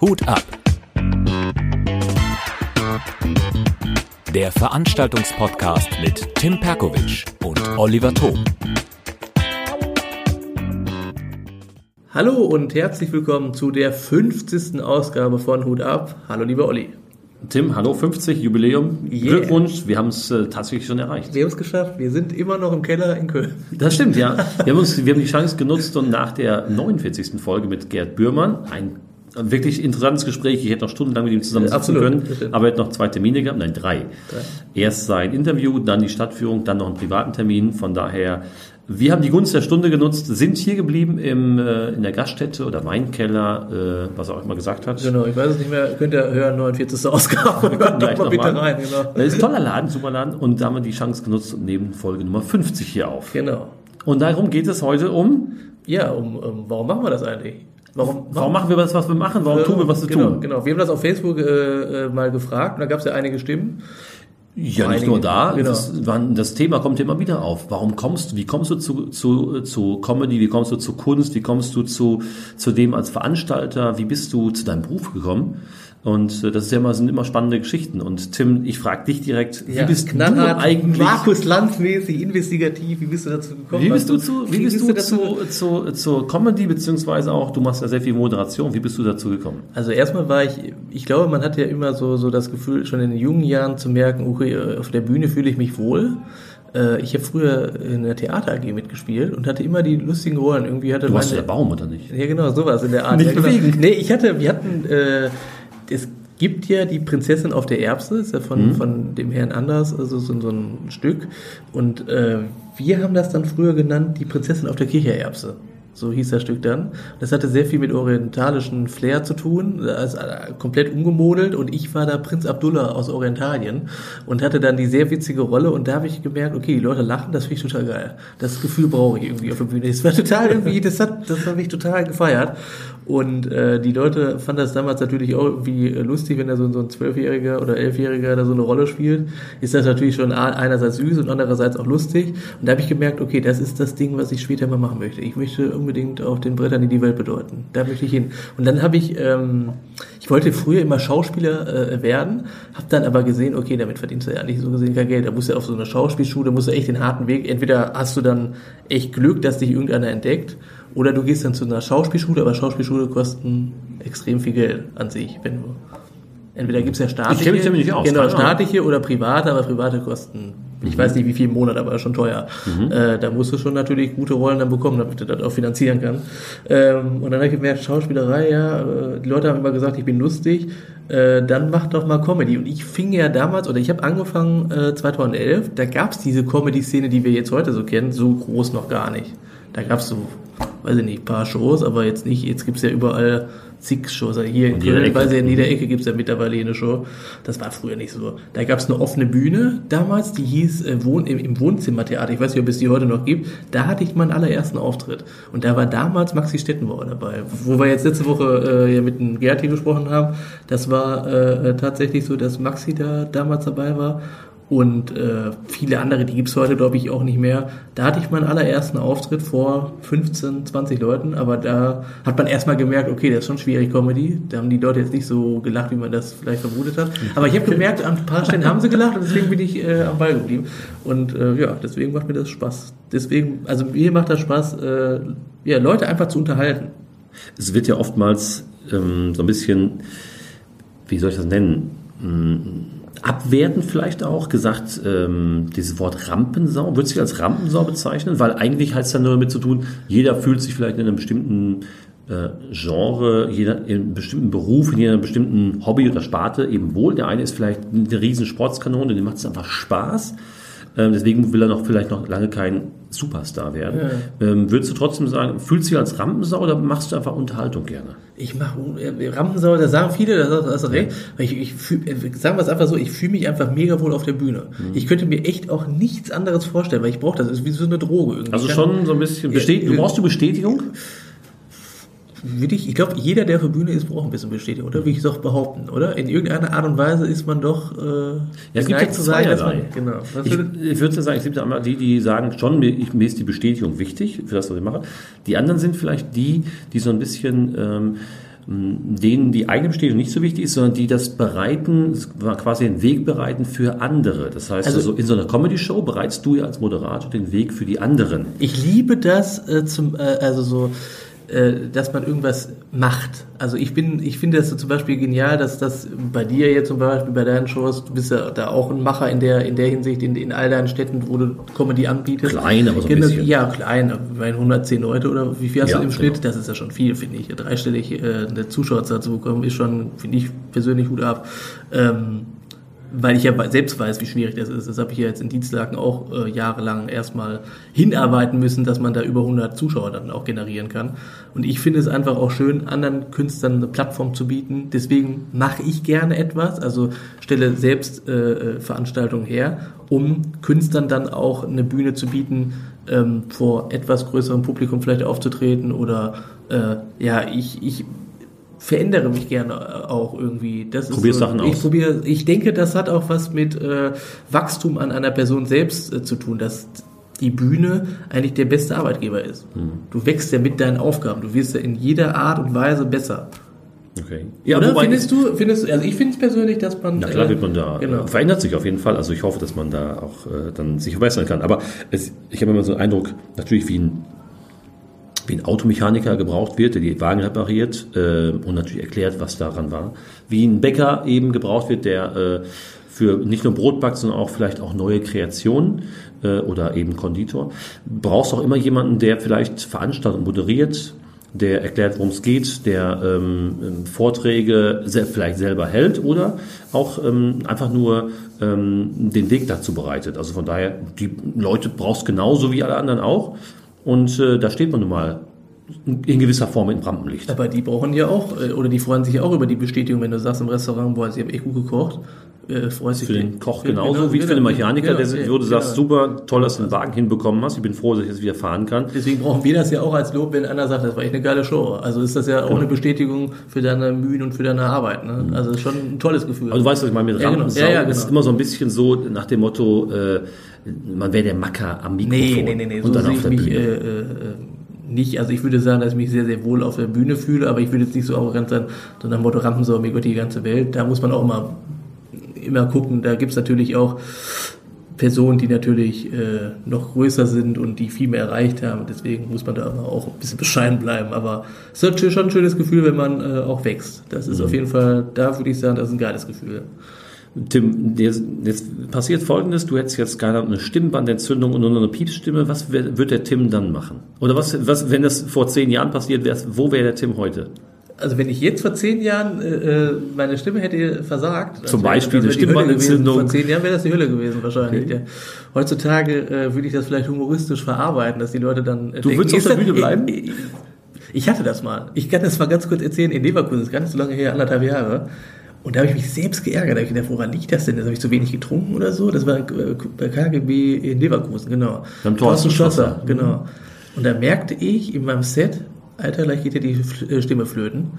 Hut ab. Der Veranstaltungspodcast mit Tim Perkovic und Oliver Thom. Hallo und herzlich willkommen zu der 50. Ausgabe von Hut ab. Hallo lieber Olli. Tim, hallo, 50 Jubiläum. Yeah. Glückwunsch, wir haben es äh, tatsächlich schon erreicht. Wir haben es geschafft. Wir sind immer noch im Keller in Köln. Das stimmt, ja. Wir haben, uns, wir haben die Chance genutzt und nach der 49. Folge mit Gerd Bührmann, ein wirklich interessantes Gespräch, ich hätte noch stundenlang mit ihm zusammen sitzen Absolut, können, aber er hat noch zwei Termine gehabt, nein, drei. Erst sein Interview, dann die Stadtführung, dann noch einen privaten Termin, von daher, wir haben die Gunst der Stunde genutzt, sind hier geblieben im, äh, in der Gaststätte oder Weinkeller, äh, was er auch immer gesagt hat. Genau, ich weiß es nicht mehr. Könnt ihr hören, 49. Ausgabe. Gleich mal bitte mal. rein. Genau. Das ist ein toller Laden, super Laden. Und da haben wir die Chance genutzt und nehmen Folge Nummer 50 hier auf. genau. Und darum geht es heute um, Ja, um, um, warum machen wir das eigentlich? Warum, warum machen wir das, was wir machen? Warum tun wir, was wir genau, tun? Genau, wir haben das auf Facebook äh, äh, mal gefragt und da gab es ja einige Stimmen. Ja, nicht nur da. genau. Das, das Thema kommt immer wieder auf. Warum kommst du, wie kommst du zu, zu, zu Comedy? Wie kommst du zu Kunst? Wie kommst du zu, zu dem als Veranstalter? Wie bist du zu deinem Beruf gekommen? Und äh, das ist ja immer, sind immer spannende Geschichten. Und Tim, ich frage dich direkt, wie bist knallhart, du eigentlich? Markus Lanz-mäßig, investigativ, wie bist du dazu gekommen? Wie bist du Was- zu, wie bist du dazu zu, zu, zur Comedy, beziehungsweise auch, du machst ja sehr viel Moderation. Wie bist du dazu gekommen? Also erstmal war ich, ich glaube, man hat ja immer so, so das Gefühl, schon in den jungen Jahren zu merken, okay, auf der Bühne fühle ich mich wohl. Äh, Ich habe früher in der Theater AG mitgespielt und hatte immer die lustigen Rollen. Irgendwie hatte Du warst meine- der Baum, oder nicht? Ja, genau, sowas in der Art. Nicht ja, genau. Nee, ich hatte, wir hatten, äh, es gibt ja die Prinzessin auf der Erbse, ist ja Mhm. von, von dem Herrn Anders, also so, so ein Stück. Und äh, wir haben das dann früher genannt, die Prinzessin auf der Kichererbse. So hieß das Stück dann. Das hatte sehr viel mit orientalischen Flair zu tun, also komplett umgemodelt und ich war da Prinz Abdullah aus Orientalien und hatte dann die sehr witzige Rolle und da habe ich gemerkt, okay, die Leute lachen, das finde ich total geil. Das Gefühl brauche ich irgendwie auf der Bühne. Das war total irgendwie, das hat, das habe ich total gefeiert und äh, die Leute fanden das damals natürlich auch irgendwie äh, lustig, wenn da so, so ein Zwölfjähriger oder Elfjähriger da so eine Rolle spielt, ist das natürlich schon einerseits süß und andererseits auch lustig und da habe ich gemerkt, okay, das ist das Ding, was ich später mal machen möchte. Ich möchte unbedingt auf den Brettern in die Welt bedeuten. Da möchte ich hin. Und dann habe ich, ähm, ich wollte früher immer Schauspieler äh, werden, habe dann aber gesehen, okay, damit verdienst du ja nicht so gesehen kein Geld. Da musst du auf so eine Schauspielschule, musst du echt den harten Weg. Entweder hast du dann echt Glück, dass dich irgendeiner entdeckt, oder du gehst dann zu einer Schauspielschule, aber Schauspielschule kosten extrem viel Geld an sich, wenn du Entweder gibt's ja staatliche, Ich mich aus, genau, staatliche oder private, aber private kosten, ich weiß nicht wie viel im Monat, aber schon teuer. Äh, da musst du schon natürlich gute Rollen dann bekommen, damit du das auch finanzieren kannst. Ähm, und dann habe ich gemerkt, Schauspielerei, ja, äh, die Leute haben immer gesagt, ich bin lustig, äh, dann mach doch mal Comedy. Und ich fing ja damals, oder ich habe angefangen äh, 2011, da gab's diese Comedy-Szene, die wir jetzt heute so kennen, so groß noch gar nicht. Da gab's so, weiß ich nicht, paar Shows, aber jetzt nicht, jetzt gibt's ja überall zig Shows. Also hier in Köln, Ecke. weiß ich, in jeder Ecke gibt's ja mittlerweile eine Show. Das war früher nicht so. Da gab's eine offene Bühne damals, die hieß äh, Wohn im, im Wohnzimmertheater. Ich weiß nicht, ob es die heute noch gibt. Da hatte ich meinen allerersten Auftritt. Und da war damals Maxi Stettenbauer dabei. Wo wir jetzt letzte Woche äh, ja mit dem Gerd hier gesprochen haben. Das war äh, tatsächlich so, dass Maxi da damals dabei war. Und äh, viele andere, die gibt's heute, glaube ich, auch nicht mehr. Da hatte ich meinen allerersten Auftritt vor 15, 20 Leuten, aber da hat man erstmal gemerkt, okay, das ist schon schwierig Comedy. Da haben die Leute jetzt nicht so gelacht, wie man das vielleicht vermutet hat. Aber ich habe gemerkt, an ein paar Stellen haben sie gelacht und deswegen bin ich äh, am Ball geblieben. Und äh, ja, deswegen macht mir das Spaß. Deswegen, also mir macht das Spaß, äh, ja, Leute einfach zu unterhalten. Es wird ja oftmals ähm, so ein bisschen, wie soll ich das nennen, ähm, abwertend vielleicht auch gesagt, ähm, dieses Wort Rampensau, würdest du dich als Rampensau bezeichnen? Weil eigentlich hat es ja nur damit zu tun, jeder fühlt sich vielleicht in einem bestimmten äh, Genre, jeder in einem bestimmten Beruf, in einem bestimmten Hobby oder Sparte eben wohl. Der eine ist vielleicht eine riesen Sportskanone, dem macht es einfach Spaß. Ähm, deswegen will er noch vielleicht noch lange kein Superstar werden. Ähm, würdest du trotzdem sagen, fühlst du dich als Rampensau oder machst du einfach Unterhaltung gerne? Ich mache äh, Rampensau, da sagen viele, da hast- du recht. Ich, ich fühl, äh, sagen wir es einfach so, ich fühle mich einfach mega wohl auf der Bühne. Mhm. Ich könnte mir echt auch nichts anderes vorstellen, weil ich brauche das. Das ist wie so eine Droge irgendwie. Also schon so ein bisschen Bestät Ja, du brauchst du Bestätigung? Würde ich, ich glaube, jeder, der auf der Bühne ist, braucht ein bisschen Bestätigung, oder? Will ich es auch behaupten, oder? In irgendeiner Art und Weise ist man doch äh, Ja, es gibt geneigt jetzt zu sagen, dass man, zweierlei. genau. Was Ich, würde- ich würde sagen, es gibt einmal die, die sagen schon, mir, ich, mir ist die Bestätigung wichtig für das, was ich mache. Die anderen sind vielleicht die, die so ein bisschen, ähm, denen die eigene Bestätigung nicht so wichtig ist, sondern die das bereiten, quasi den Weg bereiten für andere. Das heißt, Also- also, in so einer Comedy-Show bereitest du ja als Moderator den Weg für die anderen. Ich liebe das äh, zum, äh, also so, dass man irgendwas macht. Also ich bin, ich finde das so zum Beispiel genial, dass das bei dir jetzt zum Beispiel bei deinen Shows, du bist ja da auch ein Macher in der in der Hinsicht in, in all deinen Städten, wo du Comedy anbietest. Klein, aber so ein Genau, bisschen. Ja, klein, meine 110 Leute oder wie viel hast Ja, du im Schnitt? genau. Das ist ja schon viel, finde ich. Dreistellig äh, eine Zuschauerzahl zu bekommen, ist schon, finde ich persönlich gut ab. Ähm, weil ich ja selbst weiß, wie schwierig das ist. Das habe ich ja jetzt in Dienstlagen auch äh, jahrelang erstmal hinarbeiten müssen, dass man da über 100 Zuschauer dann auch generieren kann. Und ich finde es einfach auch schön, anderen Künstlern eine Plattform zu bieten. Deswegen mache ich gerne etwas, also stelle selbst äh, äh, Veranstaltungen her, um Künstlern dann auch eine Bühne zu bieten, ähm, vor etwas größerem Publikum vielleicht aufzutreten oder äh, ja, ich, ich verändere mich gerne auch irgendwie. Das ist Probierst so, Sachen ich aus. probiere, ich denke, das hat auch was mit äh, Wachstum an einer Person selbst äh, zu tun, dass die Bühne eigentlich der beste Arbeitgeber ist. Hm. Du wächst ja mit deinen Aufgaben, du wirst ja in jeder Art und Weise besser. Okay. Oder wobei- findest du, findest also ich finde es persönlich, dass man Na klar äh, wird man da, genau. äh, verändert sich auf jeden Fall. Also ich hoffe, dass man da auch äh, dann sich verbessern kann. Aber es, ich habe immer so einen Eindruck, natürlich wie ein, wie ein Automechaniker gebraucht wird, der die Wagen repariert äh, und natürlich erklärt, was daran war. Wie ein Bäcker eben gebraucht wird, der äh, für nicht nur Brot backt, sondern auch vielleicht auch neue Kreationen äh, oder eben Konditor. Brauchst auch immer jemanden, der vielleicht Veranstaltungen moderiert, der erklärt, worum es geht, der ähm, Vorträge vielleicht selber hält oder auch ähm, einfach nur ähm, den Weg dazu bereitet. Also von daher, die Leute brauchst genauso wie alle anderen auch. Und äh, da steht man nun mal in gewisser Form im Rampenlicht. Aber die brauchen ja auch, äh, oder die freuen sich ja auch über die Bestätigung, wenn du sagst im Restaurant, boah, sie haben echt gut gekocht, äh, freust dich Für den Koch für- genauso genau, wie für den genau, Mechaniker, der genau, wo du sagst, genau. super, toll, dass du den Wagen hinbekommen hast. Ich bin froh, dass ich jetzt wieder fahren kann. Deswegen brauchen wir das ja auch als Lob, wenn einer sagt, das war echt eine geile Show. Also ist das ja auch eine Bestätigung für deine Mühen und für deine Arbeit. Ne? Also ist schon ein tolles Gefühl. Aber du weißt, was ich meine mit Ja, genau. Rampensau. Ja, ja, Es ist genau. immer so ein bisschen so nach dem Motto, äh, man wäre der Macker am Mikrofon. Nee, nee, nee, nee, so und dann sehe auf der mich Bühne. äh, äh, nicht. Also ich würde sagen, dass ich mich sehr, sehr wohl auf der Bühne fühle, aber ich würde jetzt nicht so arrogant sein, so nach dem Motto Rampensau, mir gehört die ganze Welt. Da muss man auch mal immer gucken. Da gibt's natürlich auch Personen, die natürlich äh, noch größer sind und die viel mehr erreicht haben. Deswegen muss man da aber auch ein bisschen bescheiden bleiben. Aber es ist schon ein schönes Gefühl, wenn man äh, auch wächst. Das ist auf jeden Fall, da würde ich sagen, das ist ein geiles Gefühl. Tim, jetzt, jetzt passiert Folgendes, du hättest jetzt keine eine Stimmbandentzündung und nur noch eine Piepsstimme, was wär, wird der Tim dann machen? Oder was, was wenn das vor zehn Jahren passiert wäre, wo wäre der Tim heute? Also wenn ich jetzt vor zehn Jahren äh, äh, meine Stimme hätte versagt, Zum Beispiel eine. Stimmbandentzündung. Vor zehn Jahren wäre das die Hölle gewesen wahrscheinlich. Ja. Heutzutage äh, würde ich das vielleicht humoristisch verarbeiten, dass die Leute dann äh, Du würdest auf der Bühne bleiben? Ich, ich, hatte das mal. Ich kann das mal ganz kurz erzählen. In Leverkusen, ist gar nicht so lange her, anderthalb Jahre. Und da habe ich mich selbst geärgert. Da habe ich gedacht, woran liegt das denn? Das habe ich zu wenig getrunken oder so? Das war äh, bei KGB in Leverkusen, genau. Beim Thorsten Schlosser. Genau. Und da merkte ich in meinem Set, Alter, gleich geht ja die äh, Stimme flöten.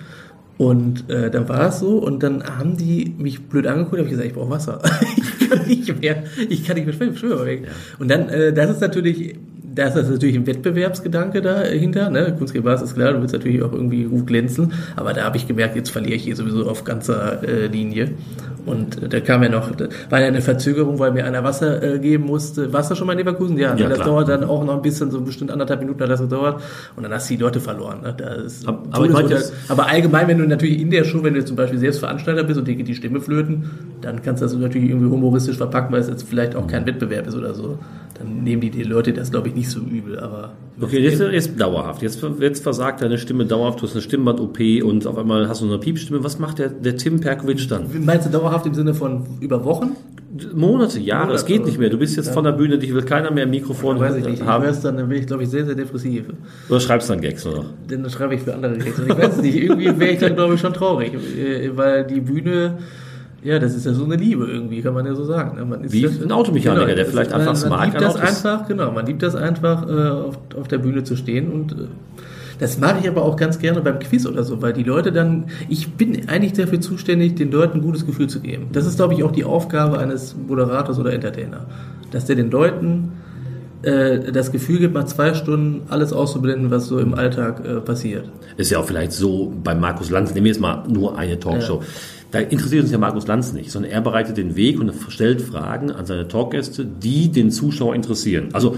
Und äh, dann war es so und dann haben die mich blöd angeguckt, habe ich gesagt, ich brauche Wasser. ich kann nicht mehr, ich kann nicht mehr schwimmen, schwimmen weg. Und dann, äh, das ist natürlich, da ist natürlich ein Wettbewerbsgedanke dahinter, ne? Kunstgeber ist klar, du willst natürlich auch irgendwie gut glänzen, aber da habe ich gemerkt, jetzt verliere ich hier sowieso auf ganzer äh, Linie. Und da kam ja noch, war ja eine Verzögerung, weil mir einer Wasser äh, geben musste. Warst du schon mal in Leverkusen? Ja, Ja, das klar. dauert dann auch noch ein bisschen, so bestimmt anderthalb Minuten hat das gedauert. Und dann hast du die Leute verloren. Ne? Aber- aber aber allgemein, wenn du natürlich in der Show, wenn du zum Beispiel selbst Veranstalter bist und dir geht die Stimme flöten, dann kannst du das natürlich irgendwie humoristisch verpacken, weil es jetzt vielleicht auch kein Wettbewerb ist oder so. Dann nehmen die, die Leute das, glaube ich, nicht so übel. Aber Okay, jetzt ist dauerhaft. Jetzt, jetzt versagt deine Stimme dauerhaft, du hast eine Stimmband-OP und auf einmal hast du eine Piepstimme. Was macht der, der Tim Perkovic dann? meinst du dauerhaft im Sinne von über Wochen? Monate, Jahre, Monate, es geht nicht mehr. Du bist jetzt von der Bühne, dich will keiner mehr ein Mikrofon Weiß ich nicht. Ich haben. hör's dann, dann bin ich, glaube ich, sehr, sehr depressiv. Oder schreibst dann Gags nur noch. Dann schreibe ich für andere Gags. Und ich weiß es nicht, irgendwie wäre ich dann, glaube ich, schon traurig. äh, Weil die Bühne, ja, das ist ja so eine Liebe irgendwie, kann man ja so sagen. ne? Man ist Wie ja, ein Automechaniker, der das- vielleicht einfach mag, man liebt das einfach, genau, man liebt das einfach, äh, auf, auf der Bühne zu stehen und äh, Das mache ich aber auch ganz gerne beim Quiz oder so, weil die Leute dann, ich bin eigentlich dafür zuständig, den Leuten ein gutes Gefühl zu geben. Das ist, glaube ich, auch die Aufgabe eines Moderators oder Entertainer, dass der den Leuten äh, das Gefühl gibt, mal zwei Stunden alles auszublenden, was so im Alltag äh, passiert. Ist ja auch vielleicht so bei Markus Lanz, nehmen wir jetzt mal nur eine Talkshow. Ja. Da interessiert uns ja Markus Lanz nicht, sondern er bereitet den Weg und stellt Fragen an seine Talkgäste, die den Zuschauer interessieren. Also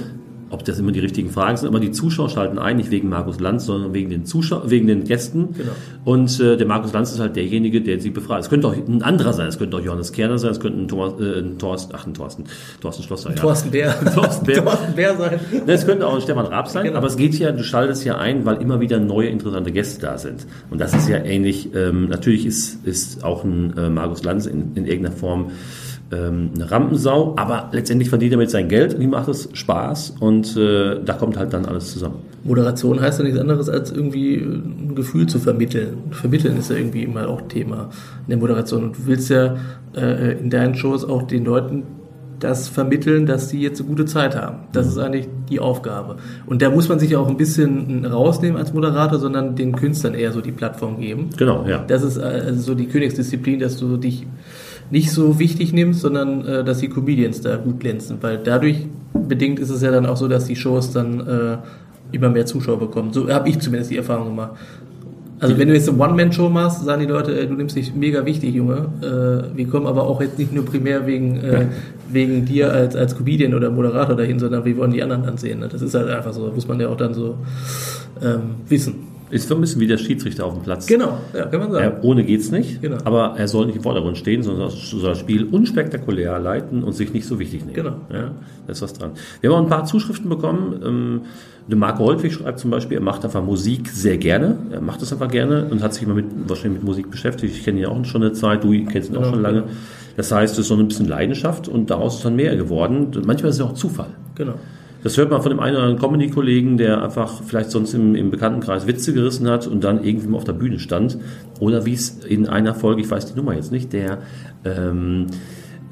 ob das immer die richtigen Fragen sind, aber die Zuschauer schalten ein, nicht wegen Markus Lanz, sondern wegen den Zuschauern, wegen den Gästen. Genau. Und äh, der Markus Lanz ist halt derjenige, der sie befragt. Es könnte auch ein anderer sein, es könnte auch Johannes Kerner sein, es könnte ein, Thomas, äh, ein Thorsten, ach ein Thorsten, Thorsten Schlosser, ja. Thorsten Bär. Thorsten Bär. Thorsten Bär sein. Es könnte auch ein Stefan Raab sein, genau. aber es geht ja, du schaltest ja ein, weil immer wieder neue interessante Gäste da sind. Und das ist ja ähnlich, ähm, natürlich ist, ist auch ein äh, Markus Lanz in, in irgendeiner Form ähm, eine Rampensau, aber letztendlich verdient er mit sein Geld und ihm macht es Spaß und äh, da kommt halt dann alles zusammen. Moderation heißt ja nichts anderes, als irgendwie ein Gefühl zu vermitteln. Vermitteln ist ja irgendwie immer auch Thema in der Moderation. Und du willst ja äh, in deinen Shows auch den Leuten das vermitteln, dass sie jetzt eine gute Zeit haben. Das ist eigentlich die Aufgabe. Und da muss man sich auch ein bisschen rausnehmen als Moderator, sondern den Künstlern eher so die Plattform geben. Genau, ja. Das ist also so die Königsdisziplin, dass du dich nicht so wichtig nimmst, sondern äh, dass die Comedians da gut glänzen, weil dadurch bedingt ist es ja dann auch so, dass die Shows dann äh, immer mehr Zuschauer bekommen. So habe ich zumindest die Erfahrung gemacht. Also wenn du jetzt eine One-Man-Show machst, sagen die Leute, ey, du nimmst dich mega wichtig, Junge. Äh, wir kommen aber auch jetzt nicht nur primär wegen, äh, wegen dir als, als Comedian oder Moderator dahin, sondern wir wollen die anderen ansehen. Ne? Das ist halt einfach so, muss man ja auch dann so ähm, wissen. Ist so ein bisschen wie der Schiedsrichter auf dem Platz. Genau, ja, kann man sagen. Er, ohne geht's nicht, genau. aber er soll nicht im Vordergrund stehen, sondern soll das Spiel unspektakulär leiten und sich nicht so wichtig nehmen. Genau. Ja, da ist was dran. Wir haben auch ein paar Zuschriften bekommen. Ähm, der Marco Holtwig schreibt zum Beispiel, er macht einfach Musik sehr gerne. Er macht das einfach gerne und hat sich immer mit, wahrscheinlich mit Musik beschäftigt. Ich kenne ihn auch schon eine Zeit, du kennst ihn auch genau, schon lange. Genau. Das heißt, es ist so ein bisschen Leidenschaft und daraus ist dann mehr geworden. Manchmal ist es auch Zufall. Genau. Das hört man von dem einen oder anderen Comedy-Kollegen, der einfach vielleicht sonst im, im Bekanntenkreis Witze gerissen hat und dann irgendwie mal auf der Bühne stand. Oder wie es in einer Folge, ich weiß die Nummer jetzt nicht, der ähm, äh,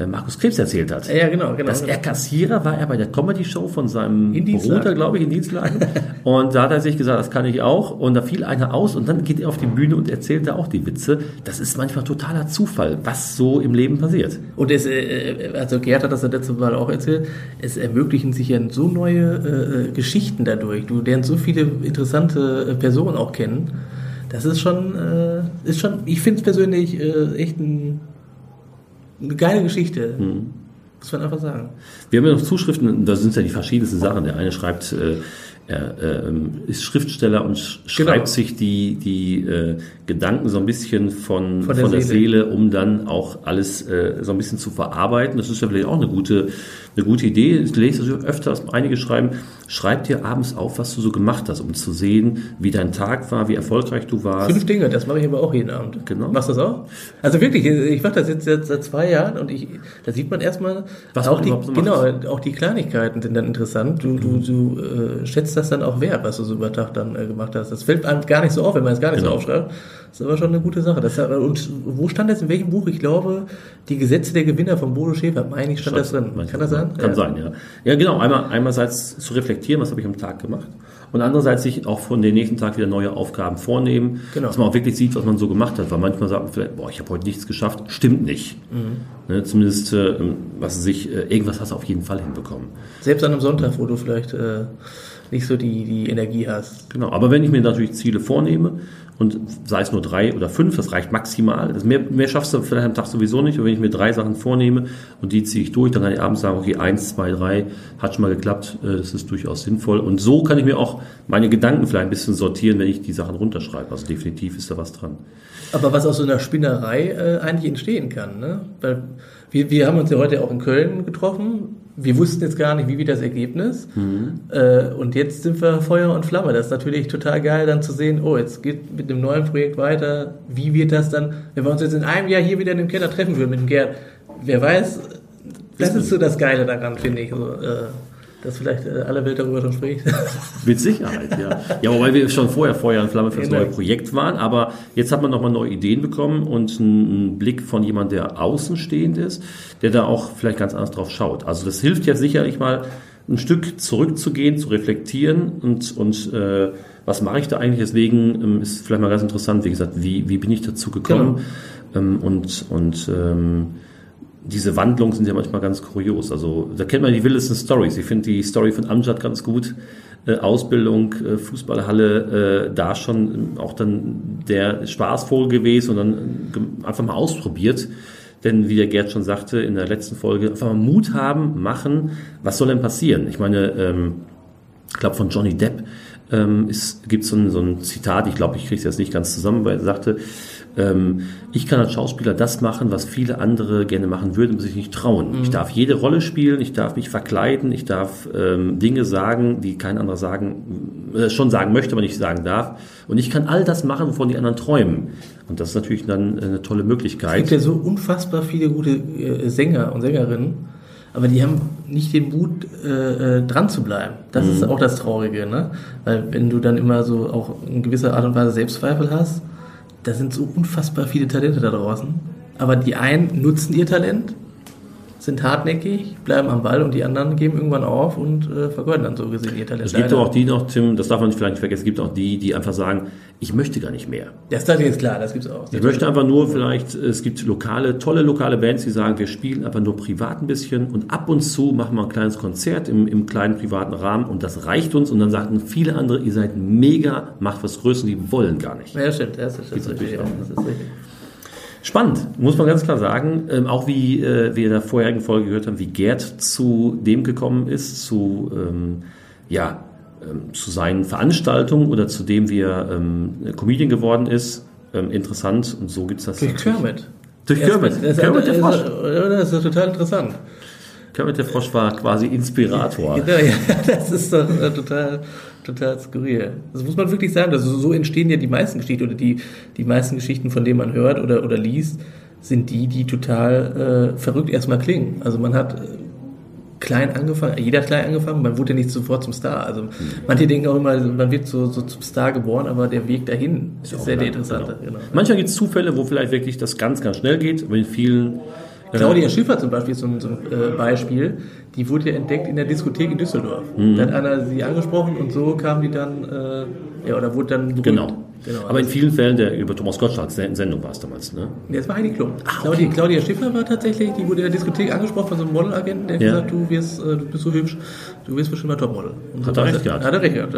Markus Krebs erzählt hat. Ja, genau, genau. Dass er Kassierer war, er bei der Comedy-Show von seinem Bruder, glaube ich, in Dienstlagen. und da hat er sich gesagt, das kann ich auch. Und da fiel einer aus und dann geht er auf die Bühne und erzählt da auch die Witze. Das ist manchmal totaler Zufall, was so im Leben passiert. Und es, äh, also Gerd hat das ja letzte Mal auch erzählt, es ermöglichen sich ja so neue äh, Geschichten dadurch. Du lernst so viele interessante äh, Personen auch kennen. Das ist schon, äh, ist schon, ich finde es persönlich äh, echt ein eine geile Geschichte. Mhm. Muss man einfach sagen. Wir haben ja noch Zuschriften, da sind ja die verschiedensten Sachen. Der eine schreibt, äh, er äh, ist Schriftsteller und sch genau. schreibt sich die, die äh, Gedanken so ein bisschen von, von, der, von der Seele. Seele. um dann auch alles äh, so ein bisschen zu verarbeiten. Das ist ja vielleicht auch eine gute eine gute Idee. Ich lese das öfter, dass einige schreiben, schreib dir abends auf, was du so gemacht hast, um zu sehen, wie dein Tag war, wie erfolgreich du warst. Fünf Dinge, das mache ich aber auch jeden Abend. Genau. Machst du das auch? Also wirklich, ich mache das jetzt seit zwei Jahren und ich, da sieht man erstmal, was auch die, so genau, auch die Kleinigkeiten sind dann interessant. Du, du, du äh, schätzt das dann auch wert, was du so über Tag dann äh, gemacht hast. Das fällt einem gar nicht so auf, wenn man es gar nicht genau. so aufschreibt. Das ist aber schon eine gute Sache. Das, und wo stand das in welchem Buch? Ich glaube, die Gesetze der Gewinner von Bodo Schäfer, meine ich, stand das drin. Kann das sein? Kann ja. sein, ja. Ja, genau. Einmal, einerseits zu reflektieren, was habe ich am Tag gemacht. Und andererseits sich auch von den nächsten Tag wieder neue Aufgaben vornehmen, genau. dass man auch wirklich sieht, was man so gemacht hat. Weil manchmal sagt man vielleicht, boah, ich habe heute nichts geschafft. Stimmt nicht. Mhm. Ne, zumindest, äh, was sich, äh, irgendwas hast du auf jeden Fall hinbekommen. Selbst an einem Sonntag, wo du vielleicht äh, nicht so die, die Energie hast. Genau. Aber wenn ich mir natürlich Ziele vornehme, und sei es nur drei oder fünf, das reicht maximal. Das mehr, mehr schaffst du vielleicht am Tag sowieso nicht. Und wenn ich mir drei Sachen vornehme und die ziehe ich durch, dann kann ich abends sagen, okay, eins, zwei, drei, hat schon mal geklappt, äh, das ist durchaus sinnvoll. Und so kann ich mir auch meine Gedanken vielleicht ein bisschen sortieren, wenn ich die Sachen runterschreibe. Also definitiv ist da was dran. Aber was aus so einer Spinnerei äh, eigentlich entstehen kann, ne? Weil wir, wir haben uns ja heute auch in Köln getroffen wir wussten jetzt gar nicht, wie wird das Ergebnis. Mhm. Äh, und jetzt sind wir Feuer und Flamme. Das ist natürlich total geil, dann zu sehen, oh, jetzt geht mit einem neuen Projekt weiter. Wie wird das dann, wenn wir uns jetzt in einem Jahr hier wieder in dem Keller treffen würden mit dem Gerd? Wer weiß, das ist so das Geile daran, finde ich. So, äh, dass vielleicht äh, alle Welt darüber schon spricht. Mit Sicherheit, ja. Ja, wobei wir schon vorher Feuer und Flamme für das genau. neue Projekt waren, aber jetzt hat man nochmal neue Ideen bekommen und einen Blick von jemand, der außenstehend ist, der da auch vielleicht ganz anders drauf schaut. Also das hilft ja sicherlich mal, ein Stück zurückzugehen, zu reflektieren und, und äh, was mache ich da eigentlich? Deswegen ähm, ist vielleicht mal ganz interessant, wie gesagt, wie, wie bin ich dazu gekommen? Ähm, und und ähm, diese Wandlungen sind ja manchmal ganz kurios. Also da kennt man die wildesten Stories. Ich finde die Story von Amjad ganz gut. Äh, Ausbildung, äh, Fußballhalle, äh, da schon auch dann der Spaßvogel gewesen und dann äh, einfach mal ausprobiert. Denn wie der Gerd schon sagte in der letzten Folge, einfach mal Mut haben, machen. Was soll denn passieren? Ich meine, ähm, ich glaube von Johnny Depp ähm, gibt ein, so ein Zitat, ich glaube, ich kriege es jetzt nicht ganz zusammen, weil er sagte, ähm, ich kann als Schauspieler das machen, was viele andere gerne machen würden, aber sich nicht trauen. Mhm. Ich darf jede Rolle spielen, ich darf mich verkleiden, ich darf ähm, Dinge sagen, die kein anderer sagen, äh, schon sagen möchte, aber nicht sagen darf. Und ich kann all das machen, wovon die anderen träumen. Und das ist natürlich dann eine tolle Möglichkeit. Es gibt ja so unfassbar viele gute äh, Sänger und Sängerinnen, aber die haben nicht den Mut, äh, äh dran zu bleiben. Das mhm. ist auch das Traurige, ne? Weil wenn du dann immer so auch in gewisser Art und Weise Selbstzweifel hast, da sind so unfassbar viele Talente da draußen. Aber die einen nutzen ihr Talent, sind hartnäckig, bleiben am Ball und die anderen geben irgendwann auf und äh, vergeuden dann so gesehen ihr Talent. Es gibt auch die noch, Tim, das darf man vielleicht nicht vergessen, es gibt auch die, die einfach sagen, ich möchte gar nicht mehr. Das ist klar, das gibt es auch. Das ich möchte einfach nur vielleicht, es gibt lokale, tolle lokale Bands, die sagen, wir spielen einfach nur privat ein bisschen und ab und zu machen wir ein kleines Konzert im, im kleinen privaten Rahmen und das reicht uns und dann sagten viele andere, ihr seid mega, macht was Größeres, die wollen gar nicht. Ja, stimmt, das ist, das richtig, das ist richtig. Spannend, muss man ganz klar sagen. Ähm, auch wie äh, wir in der vorherigen Folge gehört haben, wie Gerd zu dem gekommen ist, zu, ähm, ja, ähm, zu seinen Veranstaltungen oder zu dem, wie er ähm, Comedian geworden ist. Ähm, interessant und so gibt es das. Durch Kermit. Durch Kermit. Das, Kermit der Frosch. Das ist total interessant. Kermit der Frosch war quasi Inspirator. Genau, ja, das ist doch äh, total total skurril. Das muss man wirklich sagen. Also so entstehen ja die meisten Geschichten oder die, die meisten Geschichten, von denen man hört oder, oder liest, sind die, die total äh, verrückt erstmal klingen. Also man hat äh, klein angefangen, jeder hat klein angefangen, man wurde ja nicht sofort zum Star. Also mhm. manche denken auch immer, man wird so, so zum Star geboren, aber der Weg dahin ist, ist sehr der interessante. Genau. Genau. Manchmal gibt es Zufälle, wo vielleicht wirklich das ganz, ganz schnell geht, aber in vielen Claudia Schiffer zum Beispiel ist so ein, so ein äh, Beispiel. Die wurde ja entdeckt in der Diskothek in Düsseldorf. Mhm. Da hat einer sie angesprochen und so kam die dann, äh, ja, oder wurde dann berühmt. Genau. Genau, Aber in vielen Fällen, der über Thomas Gottschalk Sendung war es damals, ne? Nee, es war Heidi Klum. Ah, okay. Claudia, Claudia Schiffer war tatsächlich, die wurde in der Diskothek angesprochen von so einem Modelagenten, der ja. gesagt, du wirst, äh, du bist so hübsch, du wirst bestimmt mal Topmodel. Und hat so er recht gehabt. Hat er recht gehabt.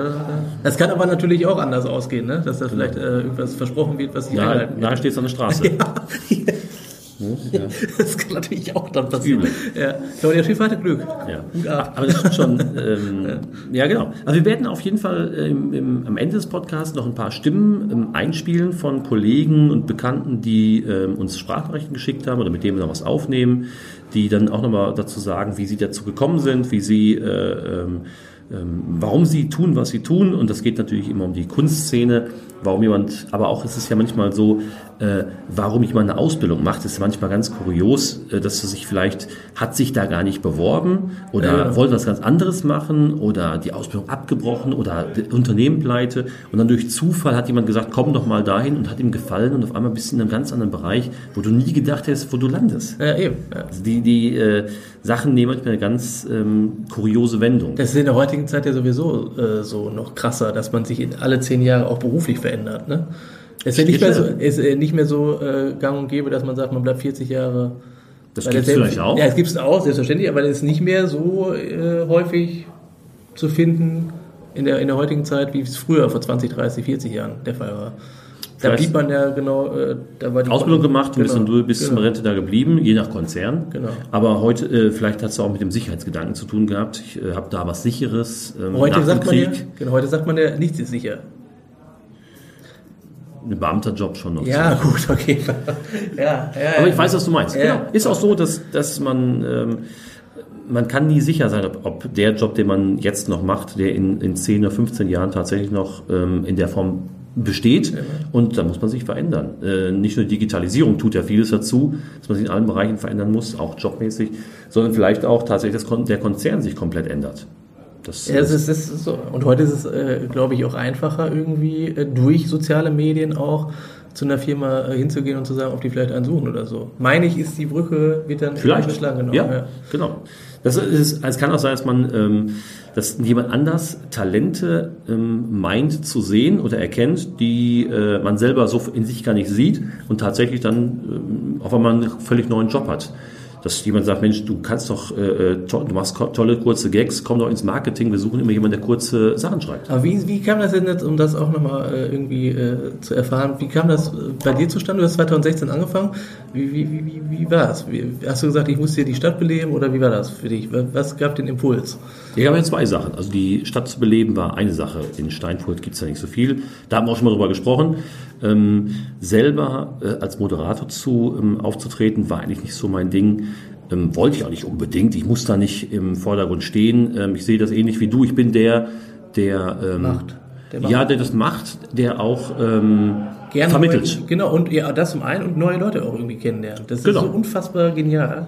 Das kann aber natürlich auch anders ausgehen, ne? Dass da vielleicht äh, irgendwas versprochen wird, was sich ja, einhalten wird. Da steht es an der Straße. ja. Ja. Das kann natürlich auch dann passieren. Ja. Claudia Schiffer hatte Glück. Ja. Aber das ist schon, ähm, ja. ja. genau. Also wir werden auf jeden Fall im, im, am Ende des Podcasts noch ein paar Stimmen ähm, einspielen von Kollegen und Bekannten, die ähm, uns Sprachnachrichten geschickt haben oder mit denen wir noch was aufnehmen, die dann auch nochmal dazu sagen, wie sie dazu gekommen sind, wie sie äh, ähm, ähm, warum sie tun, was sie tun. Und das geht natürlich immer um die Kunstszene, warum jemand, aber auch ist es ja manchmal so, äh, warum jemand eine Ausbildung macht, ist manchmal ganz kurios, äh, dass er sich vielleicht, hat sich da gar nicht beworben oder ja. wollte was ganz anderes machen oder die Ausbildung abgebrochen oder Unternehmen pleite und dann durch Zufall hat jemand gesagt, komm doch mal dahin und hat ihm gefallen und auf einmal bist du in einem ganz anderen Bereich, wo du nie gedacht hättest, wo du landest. Ja, eben. Ja. Also die, die äh, Sachen nehmen manchmal eine ganz ähm, kuriose Wendung. Das ist in der heutigen Zeit ja sowieso äh, so noch krasser, dass man sich in alle zehn Jahre auch beruflich verändert. Ne? Es ist ja nicht mehr so, ist nicht mehr so äh, gang und gäbe, dass man sagt, man bleibt 40 Jahre. Das gibt es vielleicht auch. Ja, es gibt es auch, selbstverständlich, aber es ist nicht mehr so äh, häufig zu finden in der, in der heutigen Zeit, wie es früher vor 20, 30, 40 Jahren der Fall war. Da blieb man ja genau, äh, da war die Ausbildung gemacht, genau, und du bist genau. zum Rente da geblieben, je nach Konzern. Genau. Aber heute, äh, vielleicht hat es auch mit dem Sicherheitsgedanken zu tun gehabt. Ich äh, habe da was Sicheres. Ähm, heute, sagt man ja, genau, heute sagt man ja, nichts ist sicher ein Beamterjob schon noch. Ja, so. gut, okay. ja, ja, Aber ich weiß, was du meinst. Ja. Genau. Ist auch so, dass, dass man, ähm, man kann nie sicher sein, ob, ob, der Job, den man jetzt noch macht, der in, in 10 oder 15 Jahren tatsächlich noch ähm, in der Form besteht. Ja. Und da muss man sich verändern. Äh, nicht nur Digitalisierung tut ja vieles dazu, dass man sich in allen Bereichen verändern muss, auch jobmäßig, sondern vielleicht auch tatsächlich, dass der Konzern sich komplett ändert. Das ja, es ist, es ist so. Und heute ist es, äh, glaube ich, auch einfacher irgendwie äh, durch soziale Medien auch zu einer Firma äh, hinzugehen und zu sagen, ob die vielleicht einen suchen oder so. Meine ich, ist die Brücke, wird dann vielleicht geschlagen. Genau. Ja, ja, genau. Das ist, es kann auch sein, dass man ähm, dass jemand anders Talente ähm, meint zu sehen oder erkennt, die äh, man selber so in sich gar nicht sieht und tatsächlich dann ähm, auf einmal einen völlig neuen Job hat dass jemand sagt, Mensch, du kannst doch, äh, to du machst tolle kurze Gags, komm doch ins Marketing, wir suchen immer jemanden, der kurze Sachen schreibt. Aber wie, wie kam das denn jetzt, um das auch nochmal äh, irgendwie äh, zu erfahren, wie kam das bei dir zustande? Du hast 2016 angefangen. Wie, wie, wie, wie war es? Hast du gesagt, ich muss hier die Stadt beleben oder wie war das für dich? Was gab den Impuls? Ich habe ja zwei Sachen. Also die Stadt zu beleben war eine Sache. In Steinfurt gibt es ja nicht so viel. Da haben wir auch schon mal drüber gesprochen. Ähm, selber äh, als Moderator zu ähm, aufzutreten, war eigentlich nicht so mein Ding. Ähm, wollte ich auch nicht unbedingt. Ich muss da nicht im Vordergrund stehen. Ähm, ich sehe das ähnlich wie du. Ich bin der, der, ähm, macht. Der macht. ja, der das macht, der auch ähm, Gerne vermittelt. Neue, genau, und ja, das zum einen und neue Leute auch irgendwie kennenlernen. Das ist genau. so unfassbar genial.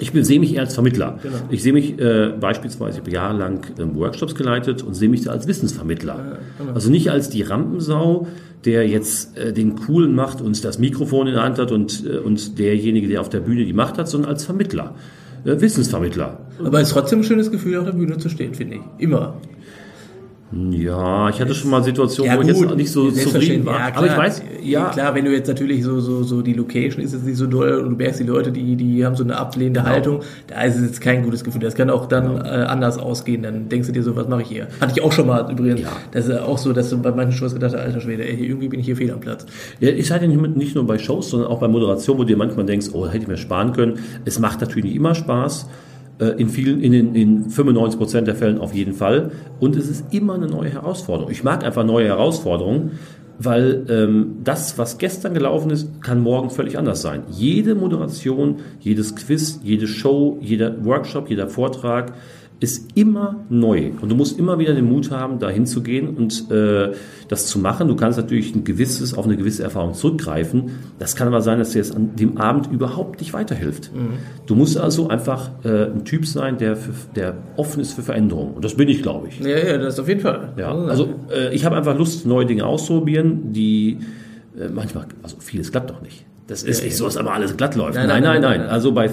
Ich sehe mich eher als Vermittler. Genau. Ich sehe mich äh, beispielsweise, ich habe jahrelang ähm, Workshops geleitet und sehe mich da als Wissensvermittler. Ja, genau. Also nicht als die Rampensau, der jetzt äh, den Coolen macht und das Mikrofon in der Hand hat und, äh, und derjenige, der auf der Bühne die Macht hat, sondern als Vermittler. Äh, Wissensvermittler. Aber es ist trotzdem ein schönes Gefühl, auf der Bühne zu stehen, finde ich. Immer. Ja, ich hatte schon mal Situationen, ja, wo ich jetzt nicht so zufrieden war. Ja, aber ich weiß, ja. Klar, wenn du jetzt natürlich so, so, so die Location ist jetzt nicht so doll und du merkst die Leute, die, die haben so eine ablehnende genau. Haltung, da ist es jetzt kein gutes Gefühl. Das kann auch dann genau. äh, anders ausgehen. Dann denkst du dir so, was mache ich hier? Hatte ich auch schon mal übrigens. Ja. Das ist auch so, dass du bei manchen Shows gedacht hast, alter Schwede, ey, irgendwie bin ich hier fehl am Platz. Ja, ich hatte nicht, nicht nur bei Shows, sondern auch bei Moderation, wo du dir manchmal denkst, oh, hätte ich mir sparen können. Es macht natürlich nicht immer Spaß. Äh, in vielen, in, den, in 95 Prozent der Fällen auf jeden Fall. Und es ist immer eine neue Herausforderung. Ich mag einfach neue Herausforderungen, weil ähm, das, was gestern gelaufen ist, kann morgen völlig anders sein. Jede Moderation, jedes Quiz, jede Show, jeder Workshop, jeder Vortrag ist immer neu und du musst immer wieder den Mut haben, da hinzugehen und äh, das zu machen. Du kannst natürlich ein gewisses, auf eine gewisse Erfahrung zurückgreifen. Das kann aber sein, dass dir jetzt an dem Abend überhaupt nicht weiterhilft. Mhm. Du musst also einfach äh, ein Typ sein, der, für, der offen ist für Veränderungen. Und das bin ich, glaube ich. Ja, ja, das auf jeden Fall. Ja, also äh, ich habe einfach Lust, neue Dinge auszuprobieren, die äh, manchmal, also vieles klappt auch nicht. Das ist nicht so, dass aber alles glatt läuft. Nein, nein, nein. nein, nein. Also bei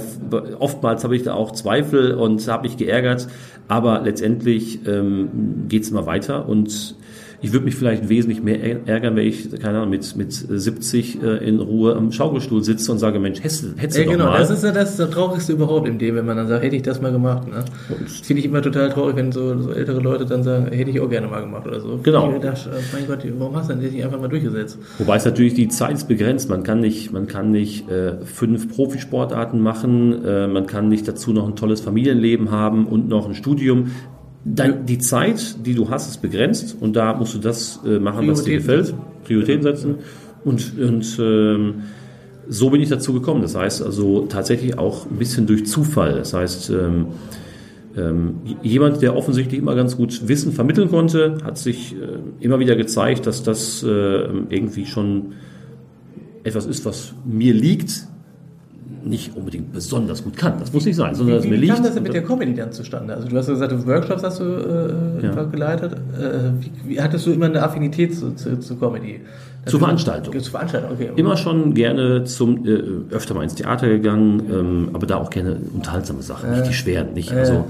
oftmals habe ich da auch Zweifel und habe mich geärgert, aber letztendlich ähm, geht es immer weiter und ich würde mich vielleicht wesentlich mehr ärgern, wenn ich, keine Ahnung, mit, mit 70 äh, in Ruhe am Schaukelstuhl sitze und sage, Mensch, hättest, hättest ja, du genau, mal. das ist ja das, das Traurigste überhaupt in dem, wenn man dann sagt, hätte ich das mal gemacht. Ne? Das finde ich immer total traurig, wenn so, so, ältere Leute dann sagen, hätte ich auch gerne mal gemacht oder so. Genau. Ich gedacht, äh, mein Gott, warum hast du denn nicht einfach mal durchgesetzt? Wobei es natürlich, die Zeit ist begrenzt. Man kann nicht, man kann nicht äh, fünf Profisportarten machen, äh, man kann nicht dazu noch ein tolles Familienleben haben und noch ein Studium. Dein, die Zeit, die du hast, ist begrenzt und da musst du das äh, machen, was dir gefällt. Prioritäten setzen. Und, und ähm, so bin ich dazu gekommen. Das heißt also tatsächlich auch ein bisschen durch Zufall. Das heißt, ähm, ähm, jemand, der offensichtlich immer ganz gut Wissen vermitteln konnte, hat sich äh, immer wieder gezeigt, dass das äh, irgendwie schon etwas ist, was mir liegt, nicht unbedingt besonders gut kann. Das muss nicht sein, sondern wie, liegt. Wie kam das denn mit der Comedy dann zustande? Also du hast gesagt, du Workshops hast du äh, ja. geleitet. Äh, wie, wie, hattest du immer eine Affinität zu, zu, zu Comedy? Zu Veranstaltungen. Zu Veranstaltungen, okay. Immer schon gerne zum, äh, öfter mal ins Theater gegangen, ähm, aber da auch gerne unterhaltsame Sachen, nicht die schweren, nicht, also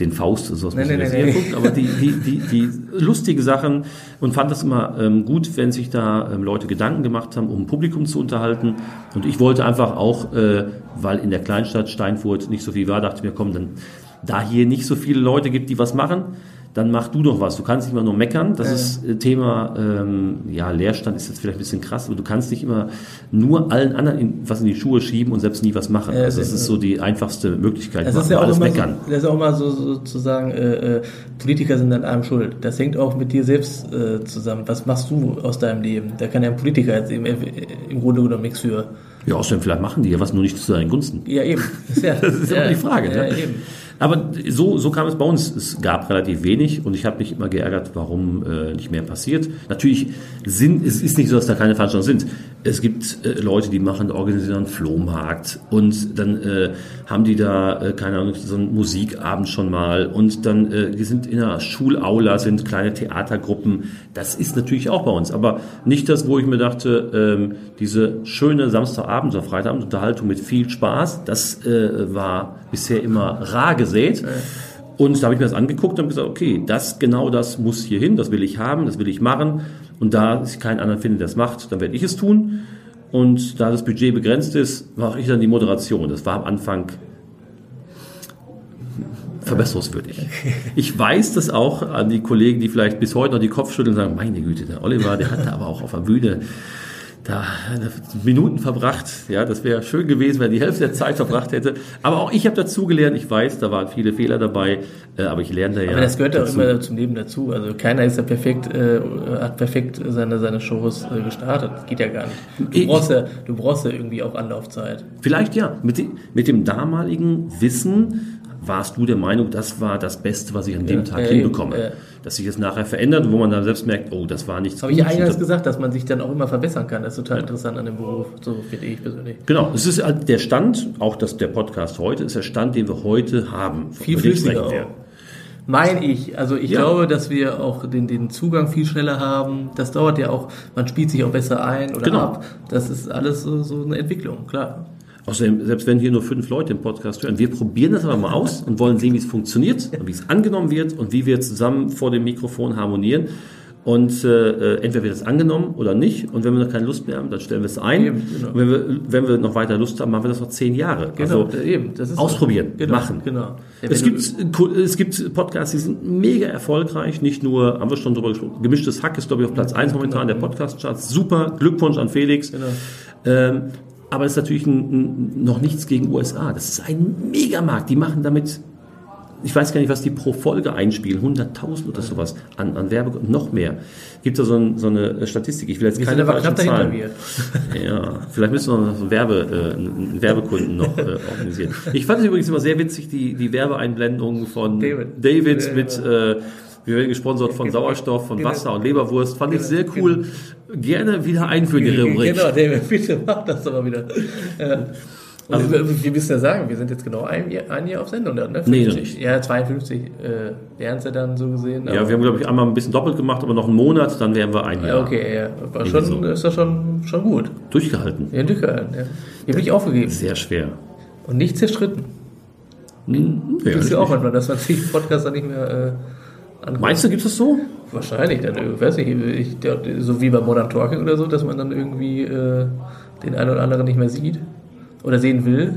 den Faust, so was nee, nee, nee, nee. aber die, die, die, die lustige Sachen und fand das immer ähm, gut, wenn sich da ähm, Leute Gedanken gemacht haben, um ein Publikum zu unterhalten. Und ich wollte einfach auch, äh, weil in der Kleinstadt Steinfurt nicht so viel war, dachte ich mir, komm, dann da hier nicht so viele Leute gibt, die was machen, dann mach du doch was. Du kannst nicht immer nur meckern. Das ist äh, Thema, ähm, ja, Leerstand ist jetzt vielleicht ein bisschen krass, aber du kannst nicht immer nur allen anderen in, was in die Schuhe schieben und selbst nie was machen. Also das ist so die einfachste Möglichkeit. Das ist ja auch alles meckern. So, das ist auch mal so sozusagen, äh, äh, Politiker sind an allem schuld. Das hängt auch mit dir selbst äh, zusammen. Was machst du aus deinem Leben? Da kann ja ein Politiker jetzt im, im Grunde genommen nichts für. Ja, außerdem vielleicht machen die ja was, nur nicht zu deinen Gunsten. Ja, eben. Das ist, ja, das ist ja, immer die Frage. Ne? Ja, ne? eben. Aber so, so kam es bei uns. Es gab relativ wenig und ich habe mich immer geärgert, warum äh, nicht mehr passiert. Natürlich sind, es ist nicht so, dass da keine Veranstaltungen sind. Es gibt äh, Leute, die machen, organisieren einen Flohmarkt und dann äh, haben die da, äh, keine Ahnung, so einen Musikabend schon mal und dann, äh, die sind in einer Schulaula, sind kleine Theatergruppen. Das ist natürlich auch bei uns, aber nicht das, wo ich mir dachte, ähm, diese schöne Samstagabend- oder Freitagabendunterhaltung mit viel Spaß, das äh, war bisher immer rar gesät. Und da habe ich mir das angeguckt und gesagt, okay, das, genau das muss hier hin, das will ich haben, das will ich machen. Und da ich keinen anderen finde, der das macht, dann werde ich es tun. Und da das Budget begrenzt ist, mache ich dann die Moderation. Das war am Anfang verbesserungswürdig. Ich weiß das auch an die Kollegen, die vielleicht bis heute noch die Kopfschütteln und sagen, meine Güte, der Oliver, der hat da aber auch auf der Bühne da Minuten verbracht. Ja, das wäre schön gewesen, wenn er die Hälfte der Zeit verbracht hätte. Aber auch ich habe dazugelernt. Ich weiß, da waren viele Fehler dabei, äh, aber ich lerne da ja. Aber das gehört ja auch immer zum Leben dazu. Also keiner ist ja perfekt, äh, hat perfekt seine, seine Shows äh, gestartet. Das geht ja gar nicht. Du brauchst ja, du brauchst ja irgendwie auch Anlaufzeit. Vielleicht ja. Mit, mit dem damaligen Wissen warst du der Meinung, das war das Beste, was ich an dem Ja, Tag ja, hinbekomme. ja. Dass sich das nachher verändert, wo man dann selbst merkt, oh, das war nichts Habe ich eingangs gesagt, dass man sich dann auch immer verbessern kann. Das ist total interessant an dem Beruf. So finde ich persönlich. Genau, es ist halt der Stand, auch das, der Podcast heute, ist der Stand, den wir heute haben. Viel flüssiger sprechen wir. auch. Mein ich. Also ich Ja. glaube, dass wir auch den, den Zugang viel schneller haben. Das dauert ja auch, man spielt sich auch besser ein oder Genau. ab. Das ist alles so, so eine Entwicklung, klar. Außerdem, selbst wenn hier nur fünf Leute im Podcast hören, wir probieren das aber mal aus und wollen sehen, wie es funktioniert und wie es angenommen wird und wie wir zusammen vor dem Mikrofon harmonieren. Und äh, äh, entweder wird es angenommen oder nicht. Und wenn wir noch keine Lust mehr haben, dann stellen wir es ein. Eben, genau. Und wenn wir, wenn wir noch weiter Lust haben, machen wir das noch zehn Jahre. Genau, also eben. Das ist ausprobieren, genau, machen. Genau. Ja, es, gibt, es gibt Podcasts, die sind mega erfolgreich. Nicht nur, haben wir schon drüber gesprochen, Gemischtes Hack ist, glaube ich, auf Platz 1 momentan der Podcast-Charts. Super, Glückwunsch an Felix. Genau. Ähm, aber es ist natürlich ein, ein, noch nichts gegen USA. Das ist ein Megamarkt. Die machen damit, ich weiß gar nicht, was die pro Folge einspielen, 100.000 oder sowas an, an Werbe, noch mehr. Gibt da so, ein, so eine Statistik. Ich will jetzt wir keine falschen Zahlen. Ja, vielleicht müssen wir noch so Werbe, äh, einen Werbekunden noch äh, organisieren. Ich fand es übrigens immer sehr witzig, die, die Werbeeinblendungen von David. David mit, äh, wir werden gesponsert von Genau. Sauerstoff, von Genau. Wasser und Leberwurst. Fand ich Genau. sehr cool. Gerne wieder einführen, die Rubrik. Genau, David, bitte mach das doch mal wieder. Ja. Also- wir, wir müssen ja sagen, wir sind jetzt genau ein Jahr, ein Jahr auf Sendung dann, ne? Nee, noch 50. nicht. Ja, 52 äh, wären es ja dann so gesehen. Ja, wir haben, glaube ich, einmal ein bisschen doppelt gemacht, aber noch einen Monat, dann wären wir ein ja, Jahr okay, ja. Aber Irgendwie schon, so. ist das schon, schon gut. durchgehalten. Ja, durchgehalten, ja. Hier bin ich aufgegeben. Sehr schwer. Und nicht zerstritten. Hm, Du ja, bist ja nicht. auch manchmal, dass man sich Podcast dann nicht mehr äh, anguckt. Meinst du, gibt es das so? Wahrscheinlich, dann, ich weiß nicht, ich, so wie bei Modern Talking oder so, dass man dann irgendwie äh, den einen oder anderen nicht mehr sieht oder sehen will.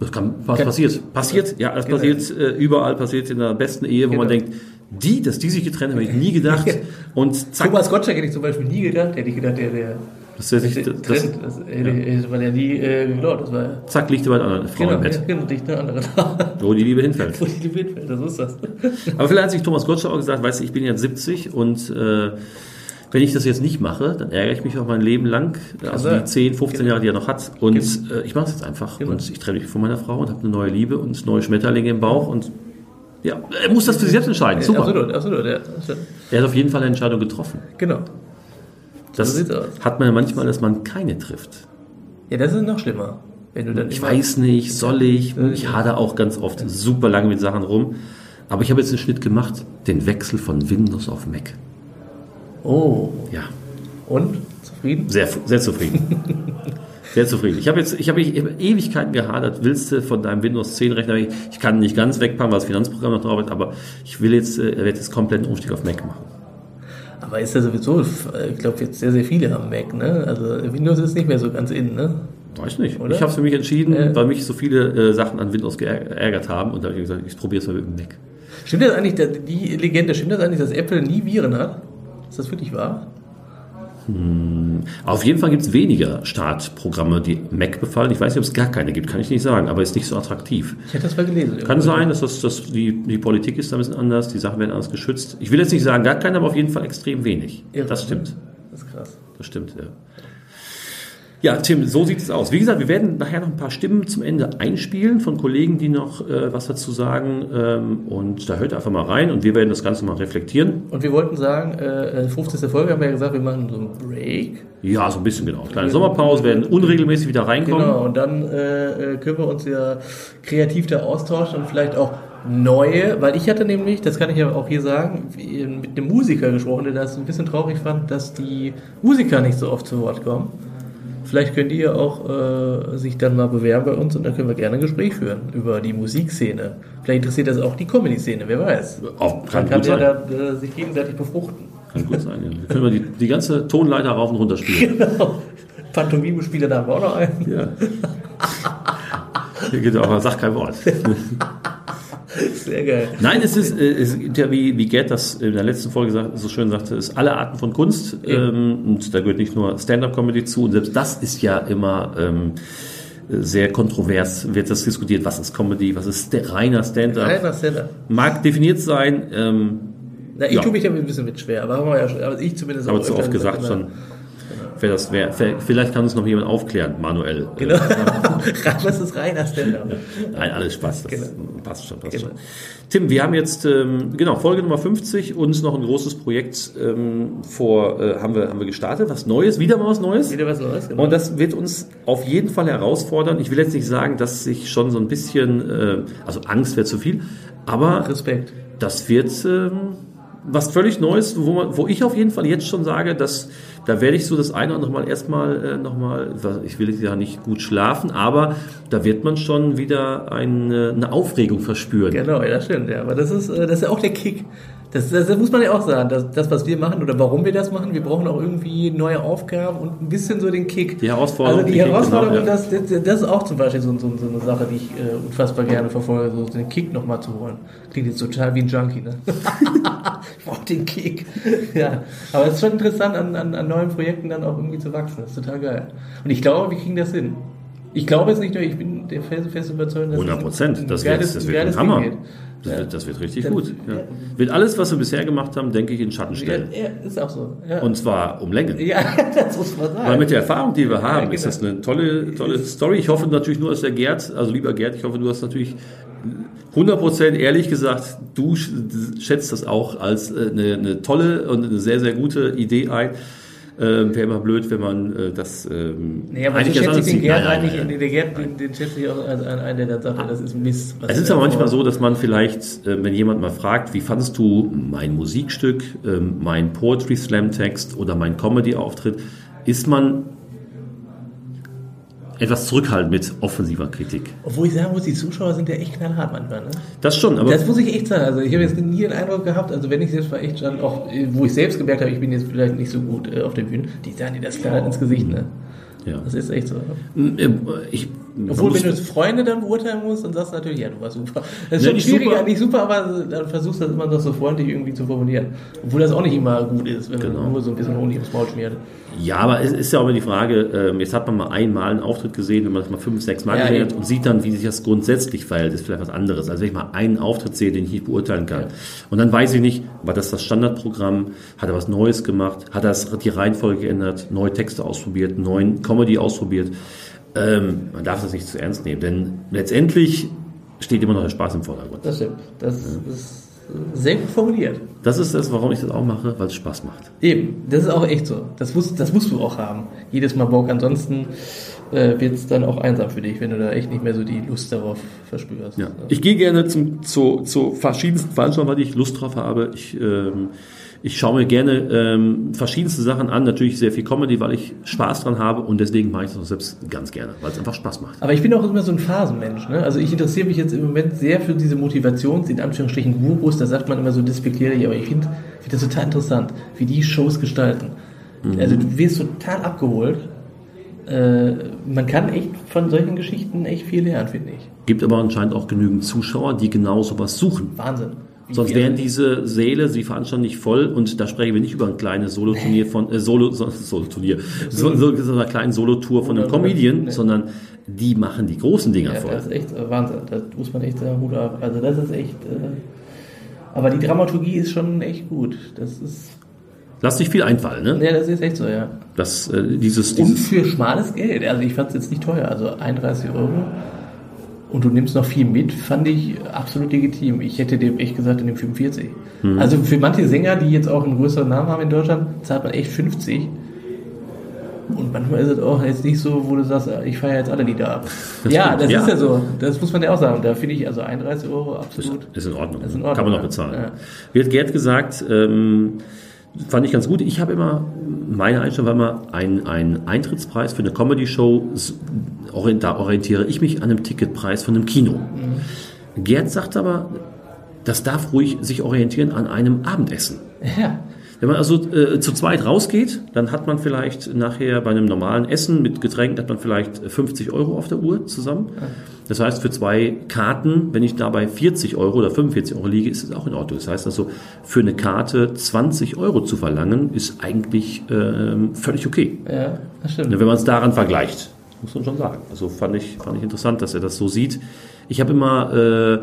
Das kann, was Kann- passiert? Passiert, ja, es Genau. passiert äh, überall, passiert in der besten Ehe, wo man Genau. denkt, die, dass die sich getrennt haben, habe ich nie gedacht. Und zack, Thomas Gottschalk hätte ich zum Beispiel nie gedacht, hätte ich gedacht, der, der, das, das, der das, trennt, das, hätte, hätte man ja nie äh, geglaubt, das war ja, zack, liegt über einer Frau genau, im ja, Bett, genau, dicht eine andere, wo die Liebe hinfällt. wo die Gewinn fällt, das ist das. Aber vielleicht hat sich Thomas Gottschalk auch gesagt, weißt du, ich bin jetzt 70 und äh, wenn ich das jetzt nicht mache, dann ärgere ich mich auch mein Leben lang, also die sein. 10, 15 Genau. Jahre, die er noch hat. Und äh, ich mache es jetzt einfach. Genau. Und ich trenne mich von meiner Frau und habe eine neue Liebe und neue Schmetterlinge im Bauch. Und ja, er muss das für sich selbst entscheiden. Super. Absolut, absolut, ja. das. Er hat auf jeden Fall eine Entscheidung getroffen. Genau. Das aus. hat man ja manchmal, dass man keine trifft. Ja, das ist noch schlimmer. Wenn du dann Ich weiß nicht, soll ich? Ich hade auch ganz oft super lange mit Sachen rum. Aber ich habe jetzt einen Schnitt gemacht, den Wechsel von Windows auf Mac. Oh, Ja, und? Zufrieden? sehr, sehr zufrieden. Sehr zufrieden. Ich habe jetzt, ich habe Ewigkeiten gehadert. Willst du von deinem Windows 10 Rechner? Ich, kann nicht ganz wegpacken, weil das Finanzprogramm noch drauf ist, aber ich will jetzt, äh, werde jetzt komplett einen Umstieg auf Mac machen. Aber ist ja sowieso, ich glaube jetzt sehr, sehr viele haben Mac, ne? Also Windows ist nicht mehr so ganz in, ne? Weiß nicht. Oder? Ich habe es für mich entschieden, Äh. weil mich so viele äh, Sachen an Windows geärgert haben und da habe ich gesagt, ich probiere es mal mit dem Mac. Stimmt das eigentlich, die Legende, stimmt das eigentlich, dass Apple nie Viren hat? Ist das wirklich wahr? Auf jeden Fall gibt es weniger Startprogramme, die Mac befallen. Ich weiß nicht, ob es gar keine gibt, kann ich nicht sagen, aber ist nicht so attraktiv. Ich hätte das mal gelesen. Kann sein, dass das, dass die, die Politik ist da ein bisschen anders, die Sachen werden anders geschützt. Ich will jetzt nicht sagen, gar keine, aber auf jeden Fall extrem wenig. Irre, Das stimmt. Das ist krass. Das stimmt, ja. Ja, Tim, so sieht es aus. Wie gesagt, wir werden nachher noch ein paar Stimmen zum Ende einspielen von Kollegen, die noch äh, was dazu sagen. Ähm, und da hört einfach mal rein und wir werden das Ganze mal reflektieren. Und wir wollten sagen, äh, 50. Folge haben wir ja gesagt, wir machen so einen Break. Ja, so ein bisschen genau. Kleine Sommerpause, werden unregelmäßig wieder reinkommen. Genau, und dann äh, äh, können wir uns ja kreativ da austauschen und vielleicht auch neue, weil ich hatte nämlich, das kann ich ja auch hier sagen, mit einem Musiker gesprochen, der das ein bisschen traurig fand, dass die Musiker nicht so oft zu Wort kommen. Vielleicht könnt ihr auch äh, sich dann mal bewerben bei uns und dann können wir gerne ein Gespräch führen über die Musikszene. Vielleicht interessiert das auch die Comedy-Szene, wer weiß. Auch, kann Man kann gut ja da, äh, sich gegenseitig befruchten. Kann gut sein. Ja. Wir können wir die, die ganze Tonleiter rauf und runter spielen. Genau. Pantomime-Spieler, da haben wir auch noch einen. Ja. Hier geht aber sag kein Wort. Sehr geil. Nein, es ist, äh, es gibt ja, wie, wie Gerd das in der letzten Folge sagt, so schön sagte, es ist alle Arten von Kunst. Ähm, und da gehört nicht nur Stand-up-Comedy zu. Und selbst das ist ja immer ähm, sehr kontrovers, wird das diskutiert. Was ist Comedy? Was ist der reiner Stand-up? Reiner Stand-up. Mag definiert sein. Ähm, Na, ich Ja. tue mich damit ein bisschen mit schwer, aber haben wir ja schon, aber ich zumindest aber auch zu oft gesagt, schon. Wer das wär, vielleicht kann uns noch jemand aufklären, manuell. Genau. Was ist reiner Stand-up? Nein, alles Spaß. Das Genau. passt schon, passt Genau. schon. Tim, wir haben jetzt ähm, genau Folge Nummer 50 und noch ein großes Projekt ähm, vor äh, haben wir haben wir gestartet, was Neues, wieder mal was Neues. Wieder was Neues, genau. Und das wird uns auf jeden Fall herausfordern. Ich will jetzt nicht sagen, dass sich schon so ein bisschen, äh, also Angst wäre zu viel, aber Respekt. das wird ähm, was völlig Neues, wo, man, wo ich auf jeden Fall jetzt schon sage, dass da werde ich so das eine oder andere Mal erstmal äh, nochmal, ich will ja nicht gut schlafen, aber da wird man schon wieder eine, eine Aufregung verspüren. Genau, ja, das stimmt, ja. Aber das ist, äh, das ist ja auch der Kick. Das, das, das muss man ja auch sagen, das, das, was wir machen oder warum wir das machen, wir brauchen auch irgendwie neue Aufgaben und ein bisschen so den Kick. Die Herausforderung, Also die die Herausforderung, genau, das, das, das ist auch zum Beispiel so, so, so eine Sache, die ich äh, unfassbar gerne verfolge, so den Kick nochmal zu holen. Klingt jetzt total wie ein Junkie, ne? ich brauche den Kick. ja, aber es ist schon interessant, an, an, an neuen Projekten dann auch irgendwie zu wachsen. Das ist total geil. Und ich glaube, wir kriegen das hin. Ich glaube jetzt nicht nur, ich bin der fest, fest überzeugt, dass 100 es ein- Prozent. Das das ein wird ein Hammer. Wird. Das, Ja. wird, das wird richtig Dann- gut. Ja. Wird alles, was wir bisher gemacht haben, denke ich, in Schatten stellen. ja, ist auch so. Und zwar um Längen. ja das muss man sagen. Weil mit der Erfahrung, die wir haben, Ja, ist genau. das eine tolle, tolle Story. Ich hoffe natürlich nur, dass der Gerd, also lieber Gerd, ich hoffe, du hast natürlich 100% ehrlich gesagt, du sch- schätzt das auch als äh, eine, eine tolle und eine sehr, sehr gute Idee ein. Ähm, Wäre immer blöd, wenn man äh, das ähm, Nee, aber so eigentlich schätze ich anders den. Gerd Nein, nein, eigentlich, nein, den, Gerd, den, den schätze ich auch als einen, der dann sagt, das ist Mist. Es ist er aber manchmal so, dass man vielleicht, äh, wenn jemand mal fragt, wie fandest du mein Musikstück, ähm, mein Poetry Slam Text oder mein Comedy Auftritt, ist man etwas zurückhaltend mit offensiver Kritik. Obwohl ich sagen muss, die Zuschauer sind ja echt knallhart manchmal. Ne? Das schon, aber Das muss ich echt sagen. Also ich habe jetzt nie den Eindruck gehabt, also wenn ich selbst war echt schon auch, wo ich selbst gemerkt habe, ich bin jetzt vielleicht nicht so gut äh, auf der Bühne, die sagen dir das klar ins Gesicht. Ne? Ja. Das ist echt so. Äh, ich, Obwohl, wenn du Freunde dann beurteilen musst, dann sagst du natürlich, ja, du warst super. Das ist Ne, schon nicht schwieriger, super. nicht super, aber dann versuchst du das immer noch so freundlich irgendwie zu formulieren. Obwohl das auch nicht immer gut ist, wenn Genau. man nur so ein bisschen Honig ins Maul schmiert. Ja, aber es ist ja auch immer die Frage, ähm, jetzt hat man mal einmal einen Auftritt gesehen, wenn man das mal fünf, sechs Mal Ja, gesehen hat und sieht dann, wie sich das grundsätzlich verhält, ist vielleicht was anderes. Also wenn ich mal einen Auftritt sehe, den ich nicht beurteilen kann. Ja. Und dann weiß ich nicht, war das das Standardprogramm, hat er was Neues gemacht, hat er das- die Reihenfolge geändert, neue Texte ausprobiert, neuen Comedy ausprobiert. Ähm, man darf das nicht zu ernst nehmen, denn letztendlich steht immer noch der Spaß im Vordergrund. Das stimmt. Das ist sehr gut formuliert. Das ist das, warum ich das auch mache, weil es Spaß macht. Eben, das ist auch echt so. Das musst, das musst du auch haben. Jedes Mal Bock. Ansonsten äh, wird es dann auch einsam für dich, wenn du da echt nicht mehr so die Lust darauf verspürst. Ja. Ich gehe gerne zum, zu, zu verschiedensten Veranstaltungen, weil ich Lust drauf habe. Ich, ähm, ich schaue mir gerne ähm, verschiedenste Sachen an, natürlich sehr viel Comedy, weil ich Spaß dran habe und deswegen mache ich das auch selbst ganz gerne, weil es einfach Spaß macht. Aber ich bin auch immer so ein Phasenmensch. Ne? Also ich interessiere mich jetzt im Moment sehr für diese Motivations-, in Anführungsstrichen Gurus, da sagt man immer so despektierlich, aber ich finde find das total interessant, wie die Shows gestalten. Also du wirst total abgeholt. Äh, man kann echt von solchen Geschichten echt viel lernen, finde ich. Gibt aber anscheinend auch genügend Zuschauer, die genau sowas suchen. Wahnsinn. Sonst wären diese Säle, sie veranstalten nicht voll und da sprechen wir nicht über ein kleines Soloturnier von äh, Solo so, Solo-Turnier, so, so, so einer kleinen Solotour von einem Comedian, sondern die machen die großen Dinger Ja, voll. das ist echt äh, Wahnsinn. Das muss man echt sagen, Hut ab. Also das ist echt. Äh, aber die Dramaturgie ist schon echt gut. Das ist. Lass dich viel einfallen, ne? Ja, das ist echt so, ja. Das, äh, dieses, Und dieses für schmales Geld. Also ich fand es jetzt nicht teuer. Also 31 Euro. Und du nimmst noch viel mit, fand ich absolut legitim. Ich hätte dem echt gesagt, in dem 45. Mhm. Also für manche Sänger, die jetzt auch einen größeren Namen haben in Deutschland, zahlt man echt 50. Und manchmal ist es auch jetzt nicht so, wo du sagst, ich feiere jetzt alle Lieder ab. ja, stimmt. das Ja. ist ja so. Das muss man ja auch sagen. Da finde ich also 31 Euro absolut. Ist in Ordnung. Ist in Ordnung, Kann man noch ja. bezahlen. Ja. Wie hat Gerd gesagt, ähm, fand ich ganz gut. Ich habe immer, meine Einstellung war immer, ein, ein Eintrittspreis für eine Comedy-Show, da orientiere ich mich an einem Ticketpreis von einem Kino. Gerd sagt aber, das darf ruhig sich orientieren an einem Abendessen. Ja. Wenn man also äh, zu zweit rausgeht, dann hat man vielleicht nachher bei einem normalen Essen mit Getränken hat man vielleicht 50 Euro auf der Uhr zusammen. Das heißt, für zwei Karten, wenn ich da bei 40 Euro oder 45 Euro liege, ist es auch in Ordnung. Das heißt also, für eine Karte 20 Euro zu verlangen, ist eigentlich ähm, völlig okay. Ja, das stimmt. Wenn man es daran vergleicht, muss man schon sagen. Also fand ich, fand ich interessant, dass er das so sieht. Ich habe immer äh,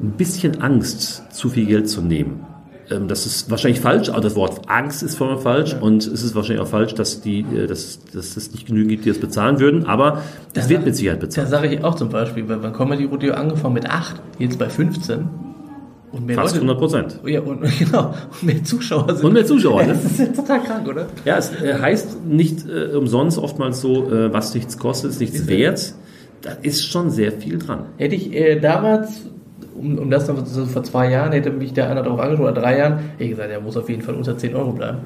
ein bisschen Angst, zu viel Geld zu nehmen. Ähm, das ist wahrscheinlich falsch, aber das Wort Angst ist voll falsch und es ist wahrscheinlich auch falsch, dass, die, äh, dass, dass es nicht genügend gibt, die das bezahlen würden, aber es wird mit Sicherheit Da bezahlt. sage ich auch zum Beispiel, weil beim Comedy Rodeo angefangen mit 8, jetzt bei 15 und mehr Fast Leute. 100 Prozent. Ja, und, genau, und mehr Zuschauer sind. Und mehr Zuschauer, ne? Das ist ja total krank, oder? Ja, es äh, heißt nicht äh, umsonst oftmals so, äh, was nichts kostet, ist nichts wert. Da ist schon sehr viel dran. Hätte ich äh, damals, um, um das noch so vor zwei Jahren, hätte mich der einer darauf angesprochen, oder drei Jahren, hätte ich gesagt, er muss auf jeden Fall unter 10 Euro bleiben.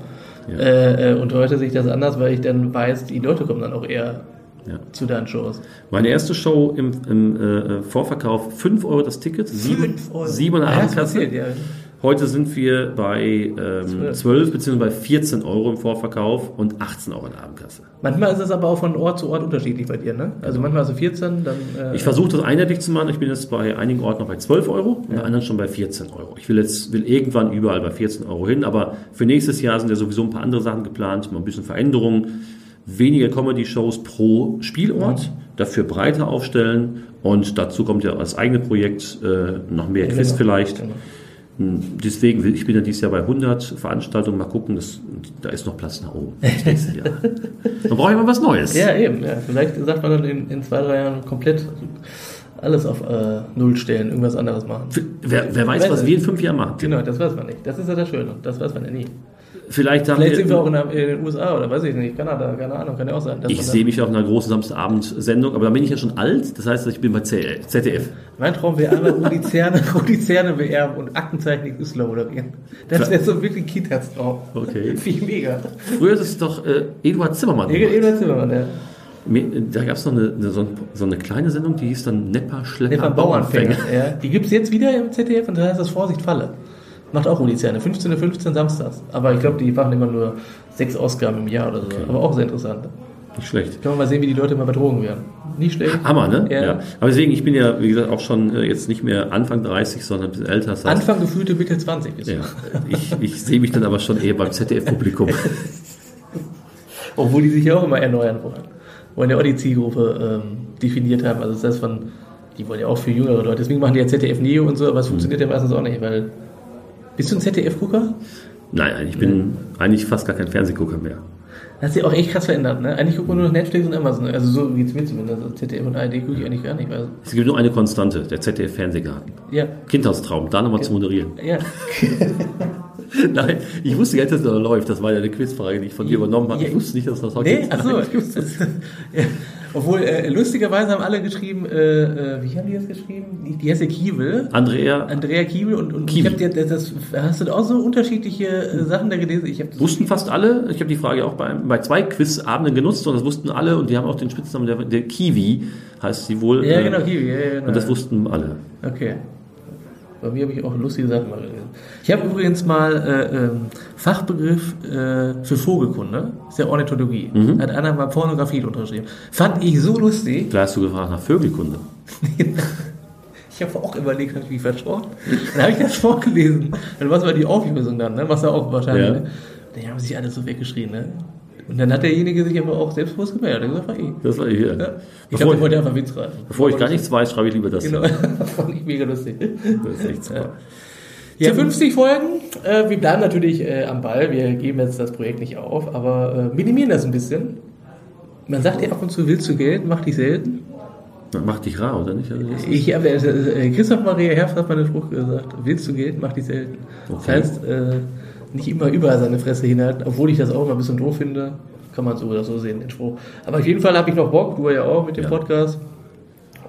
Ja. Äh, äh, und heute sehe ich das anders, weil ich dann weiß, die Leute kommen dann auch eher Ja. zu deinen Shows. Meine erste Show im, im äh, Vorverkauf 5 Euro das Ticket, 7, Fünf Euro. 7 Ah, hast du Abendkasse. erzählt, ja. Heute sind wir bei ähm, Zwölf. 12 bzw. bei 14 Euro im Vorverkauf und 18 Euro in der Abendkasse. Manchmal ist es aber auch von Ort zu Ort unterschiedlich bei dir, ne? Also manchmal hast du 14, dann. Äh, Ich versuche das einheitlich zu machen. Ich bin jetzt bei einigen Orten noch bei 12 Euro und bei anderen schon bei 14 Euro. Ich will jetzt will irgendwann überall bei 14 Euro hin, aber für nächstes Jahr sind ja sowieso ein paar andere Sachen geplant, mal ein bisschen Veränderungen, weniger Comedy-Shows pro Spielort, dafür breiter aufstellen und dazu kommt ja als eigene Projekt äh, noch mehr Quiz genau. vielleicht. Genau. Hm, Deswegen, will- ich bin ja dieses Jahr bei 100 Veranstaltungen, mal gucken, das, da ist noch Platz nach oben. Jahr. Man braucht immer was Neues. Ja, eben. Ja. Vielleicht sagt man dann in, in zwei, drei Jahren komplett alles auf äh, Null stellen, irgendwas anderes machen. Wer, wer weiß, was wir in fünf Jahren machen. Genau, das weiß man nicht. Das ist ja das Schöne. Das weiß man ja nie. Vielleicht haben Vielleicht sind wir auch in, der, in den USA oder weiß ich nicht, Kanada, keine Ahnung, kann ja auch sein. Ich sehe mich auf einer großen Samstagabendsendung, aber da bin ich ja schon alt. Das heißt, ich bin bei ZDF. Mein Traum wäre einmal Rudizerne, Rudizerne beerben und Aktenzeichen Islam moderieren. Das wäre so wirklich ein Kindheitstraum. Okay. Viel mega. Früher ist es doch äh, Eduard Zimmermann. Eduard Zimmermann, Mir- Da gab es noch eine, eine, so, ein, so eine kleine Sendung, die hieß dann Nepper Schlepper von Bauernfänger. Ja. Die gibt es jetzt wieder im ZDF und da heißt das Vorsicht Falle. Macht auch Rudizerne. 15. 15 samstags. Aber ich glaube, die machen immer nur sechs Ausgaben im Jahr oder so. Aber auch sehr interessant. Nicht schlecht. Können wir mal sehen, wie die Leute mal betrogen werden. Nicht schlecht. Hammer, ne? Ja. Aber deswegen, ich bin ja, wie gesagt, auch schon äh, jetzt nicht mehr Anfang 30, sondern ein bisschen älter. Das heißt, Anfang gefühlte Mitte 20 bist du. ja, ich, ich sehe mich dann aber schon eher beim ZDF-Publikum. Obwohl die sich ja auch immer erneuern wollen. Ja auch die Zielgruppe ähm, definiert haben. Also das heißt von, die wollen ja auch für jüngere Leute. Deswegen machen die ja ZDF Neo und so, aber es funktioniert ja meistens auch nicht, weil. Bist du ein ZDF-Gucker? Nein, ich bin eigentlich fast gar kein Fernsehgucker mehr. Das hat sich auch echt krass verändert, ne? Eigentlich guckt man nur noch Netflix und Amazon. Also so geht's mir zumindest. Also ZDF und ARD gucke ich eigentlich gar nicht. Weil, Es gibt nur eine Konstante, der ZDF-Fernsehgarten. ja, Kindheitstraum, da nochmal zu moderieren. ja. Nein, ich wusste gar nicht, dass das läuft. Das war ja eine Quizfrage, die ich von dir übernommen habe. Ich wusste nicht, dass das heute Nee, gibt. achso. Nein, ich wusste es. ja. Obwohl, äh, lustigerweise haben alle geschrieben, äh, äh, wie haben die das geschrieben? Die, heißt ja Kiewel. Andrea, Andrea Kiewel und, und Kiewel. ich habe dir das, hast du auch so unterschiedliche äh, Sachen da gelesen? Ich wussten fast alle. Ich habe die Frage auch bei, bei zwei Quizabenden genutzt und das wussten alle und die haben auch den Spitznamen der, der Kiwi, heißt sie wohl. ja Äh, genau Kiewel, ja, ja, genau. Und das wussten alle. Okay. Bei mir habe ich auch lustige Sachen mal gelesen. Ich habe übrigens mal äh, ähm, Fachbegriff äh, für Vogelkunde, ist ja Ornithologie. Mhm. Hat einer mal Pornografie unterschrieben. Fand ich so lustig. Klar hast du gefragt nach Vögelkunde. Ich habe auch überlegt, habe ich mich versprochen. Dann habe ich das vorgelesen. Dann war es aber die Auflösung dann, ne? was ja auch wahrscheinlich. Ja. Ne? Dann haben sich alle so weggeschrien. Ne? Und dann hat derjenige sich aber auch selbstbewusst gemeldet. Er gesagt, war ich. Das war hier. Ja. Ich glaube, ich, wollte einfach Witz reiten. bevor ich gar nichts weiß, schreibe ich lieber das. Genau, fand ich mega lustig. Das ist echt super. Ja, 50 Folgen. Äh, wir bleiben natürlich äh, am Ball. Wir geben jetzt das Projekt nicht auf, aber äh, minimieren das ein bisschen. Man sagt ja ab und zu, willst du Geld, mach dich selten. Mach dich rar, oder nicht? Also das Ich habe äh, Christoph Maria Herft hat mal den Spruch gesagt, willst du Geld, mach dich selten. Das Okay. heißt, äh, nicht immer überall seine Fresse hinhalten, obwohl ich das auch immer ein bisschen doof finde. Kann man so oder so sehen, den Spruch. Aber auf jeden Fall habe ich noch Bock, du ja auch mit dem Ja. Podcast.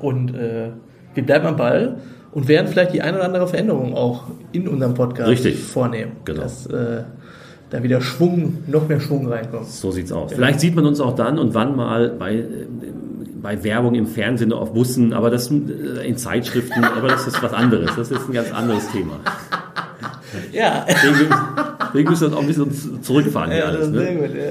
Und äh, wir bleiben am Ball und werden vielleicht die eine oder andere Veränderung auch in unserem Podcast Richtig. vornehmen. Genau. Das äh, da wieder Schwung, noch mehr Schwung reinkommt. So sieht's aus. Vielleicht sieht man uns auch dann und wann mal bei, äh, bei Werbung im Fernsehen auf Bussen, aber das äh, in Zeitschriften, aber das ist was anderes. Das ist ein ganz anderes Thema. Ja. Deswegen, müssen wir das auch ein bisschen zurückfahren Ja, das alles. ist Ne? sehr gut. Ja,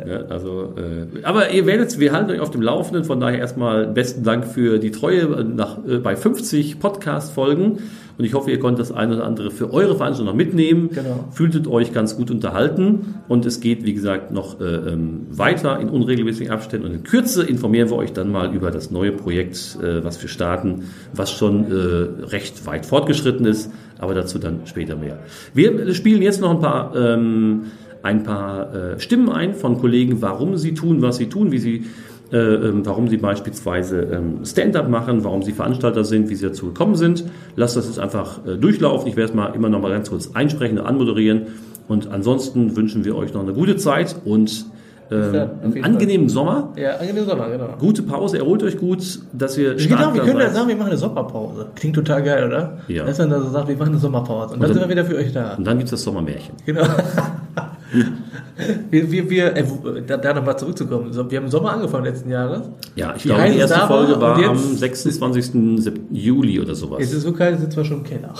ja, ja. Ja, also, äh, aber ihr werdet, wir halten euch auf dem Laufenden, von daher erstmal besten Dank für die Treue nach, äh, bei 50 Podcast-Folgen und ich hoffe, ihr konntet das eine oder andere für eure Veranstaltung noch mitnehmen. Genau. Fühltet euch ganz gut unterhalten und es geht, wie gesagt, noch äh, ähm, weiter in unregelmäßigen Abständen und in Kürze informieren wir euch dann mal über das neue Projekt, äh, was wir starten, was schon äh, recht weit fortgeschritten ist, aber dazu dann später mehr. Wir spielen jetzt noch ein paar ähm, ein paar äh, Stimmen ein von Kollegen, warum sie tun, was sie tun, wie sie, äh, warum sie beispielsweise ähm, Stand-up machen, warum sie Veranstalter sind, wie sie dazu gekommen sind. Lasst das jetzt einfach äh, durchlaufen. Ich werde es mal immer noch mal ganz kurz einsprechen und anmoderieren. Und ansonsten wünschen wir euch noch eine gute Zeit und ähm, Ja, einen angenehmen Sommer. Ja, angenehmen Sommer, genau. Gute Pause, erholt euch gut, dass ihr Genau, wir können ja sagen, wir machen eine Sommerpause. Klingt total geil, oder? Ja. Dass man da so sagt, wir machen eine Sommerpause. Und, dann, dann- sind wir wieder für euch da. Und dann gibt's das Sommermärchen. Genau. wir, wir, wir, äh, wo- da, da nochmal zurückzukommen. Wir haben im Sommer angefangen letzten Jahres. Ja, ich Wie glaube, die erste Folge war am jetzt- 26. Sep- Juli oder sowas. Es ist so kalt, sitzen wir schon im Keller.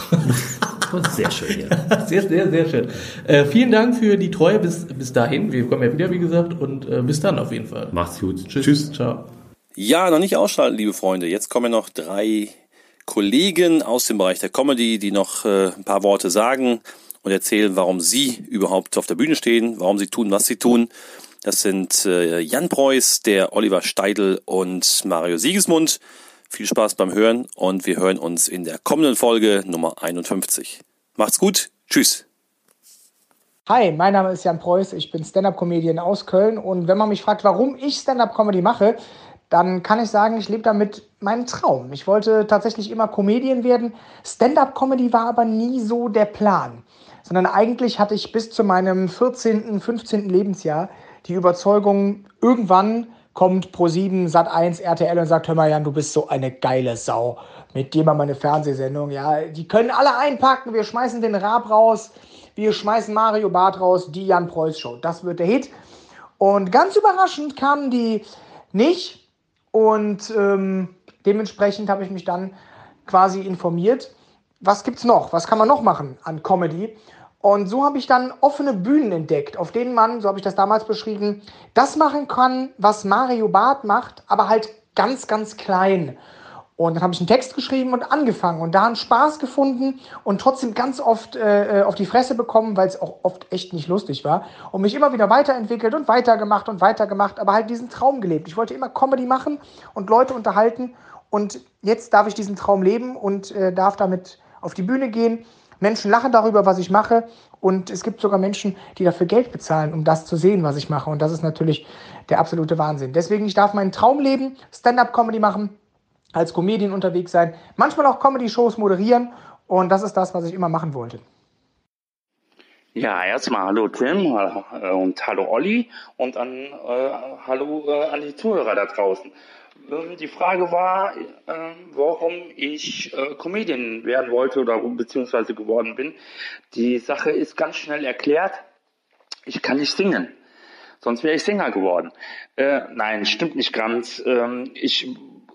Sehr schön hier. sehr, sehr, sehr schön. Äh, vielen Dank für die Treue bis, bis dahin. Wir kommen ja wieder, wie gesagt, und äh, bis dann auf jeden Fall. Macht's gut. Tschüss. Ciao. Ja, noch nicht ausschalten, liebe Freunde. Jetzt kommen noch drei Kollegen aus dem Bereich der Comedy, die noch äh, ein paar Worte sagen und erzählen, warum sie überhaupt auf der Bühne stehen, warum sie tun, was sie tun. Das sind äh, Jan Preuß, der Oliver Steidl und Mario Siegesmund. Viel Spaß beim Hören und wir hören uns in der kommenden Folge Nummer 51. Macht's gut. Tschüss. Hi, mein Name ist Jan Preuß, ich bin Stand-Up-Comedian aus Köln und wenn man mich fragt, warum ich Stand-Up-Comedy mache, dann kann ich sagen, ich lebe damit meinen Traum. Ich wollte tatsächlich immer Comedian werden. Stand-Up-Comedy war aber nie so der Plan, sondern eigentlich hatte ich bis zu meinem 14., 15. Lebensjahr die Überzeugung, irgendwann kommt Pro7, Sat1, RTL und sagt, hör mal Jan, du bist so eine geile Sau. Mit dir mal meine Fernsehsendung, ja. Die können alle einpacken, wir schmeißen den Raab raus, wir schmeißen Mario Barth raus, die Jan Preuß Show. Das wird der Hit. Und ganz überraschend kamen die nicht. Und ähm, dementsprechend habe ich mich dann quasi informiert, was gibt's noch? Was kann man noch machen an Comedy? Und so habe ich dann offene Bühnen entdeckt, auf denen man, so habe ich das damals beschrieben, das machen kann, was Mario Barth macht, aber halt ganz, ganz klein. Und dann habe ich einen Text geschrieben und angefangen und da einen Spaß gefunden und trotzdem ganz oft äh, auf die Fresse bekommen, weil es auch oft echt nicht lustig war. Und mich immer wieder weiterentwickelt und weitergemacht und weitergemacht, aber halt diesen Traum gelebt. Ich wollte immer Comedy machen und Leute unterhalten. Und jetzt darf ich diesen Traum leben und äh, darf damit auf die Bühne gehen. Menschen lachen darüber, was ich mache. Und es gibt sogar Menschen, die dafür Geld bezahlen, um das zu sehen, was ich mache. Und das ist natürlich der absolute Wahnsinn. Deswegen, ich darf meinen Traum leben, Stand-up-Comedy machen, als Comedian unterwegs sein, manchmal auch Comedy-Shows moderieren. Und das ist das, was ich immer machen wollte. Ja, erstmal hallo Tim äh, und hallo Olli und an äh, hallo äh, an die Zuhörer da draußen. Die Frage war, äh, warum ich äh, Comedian werden wollte oder beziehungsweise geworden bin. Die Sache ist ganz schnell erklärt. Ich kann nicht singen. Sonst wäre ich Sänger geworden. Äh, nein, stimmt nicht ganz. Ähm, ich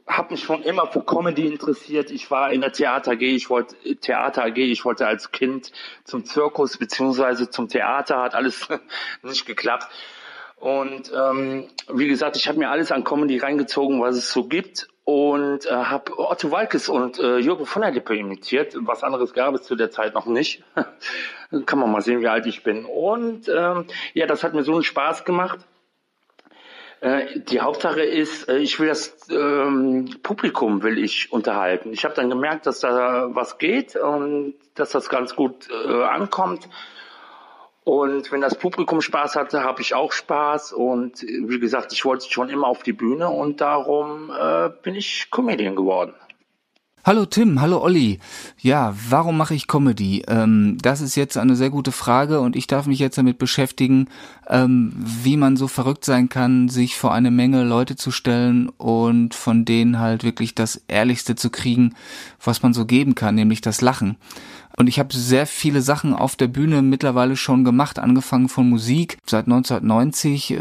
habe mich schon immer für Comedy interessiert. Ich war in der Theater AG, ich wollte Theater AG, ich wollte als Kind zum Zirkus beziehungsweise zum Theater, hat alles nicht geklappt. Und ähm, wie gesagt, ich habe mir alles an Comedy reingezogen, was es so gibt und äh, habe Otto Walkes und äh, Jürgen von der Lippe imitiert. Was anderes gab es zu der Zeit noch nicht. Kann man mal sehen, wie alt ich bin. Und ähm, ja, das hat mir so einen Spaß gemacht. Äh, die Hauptsache ist, äh, ich will das ähm, Publikum will ich unterhalten. Ich habe dann gemerkt, dass da was geht und dass das ganz gut äh, ankommt. Und wenn das Publikum Spaß hatte, habe ich auch Spaß. Und äh, wie gesagt, ich wollte schon immer auf die Bühne und darum äh, bin ich Comedian geworden. Hallo Tim, hallo Olli. Ja, warum mache ich Comedy? Ähm, das ist jetzt eine sehr gute Frage und ich darf mich jetzt damit beschäftigen, ähm, wie man so verrückt sein kann, sich vor eine Menge Leute zu stellen und von denen halt wirklich das Ehrlichste zu kriegen, was man so geben kann, nämlich das Lachen. Und ich habe sehr viele Sachen auf der Bühne mittlerweile schon gemacht, angefangen von Musik seit 1990 äh,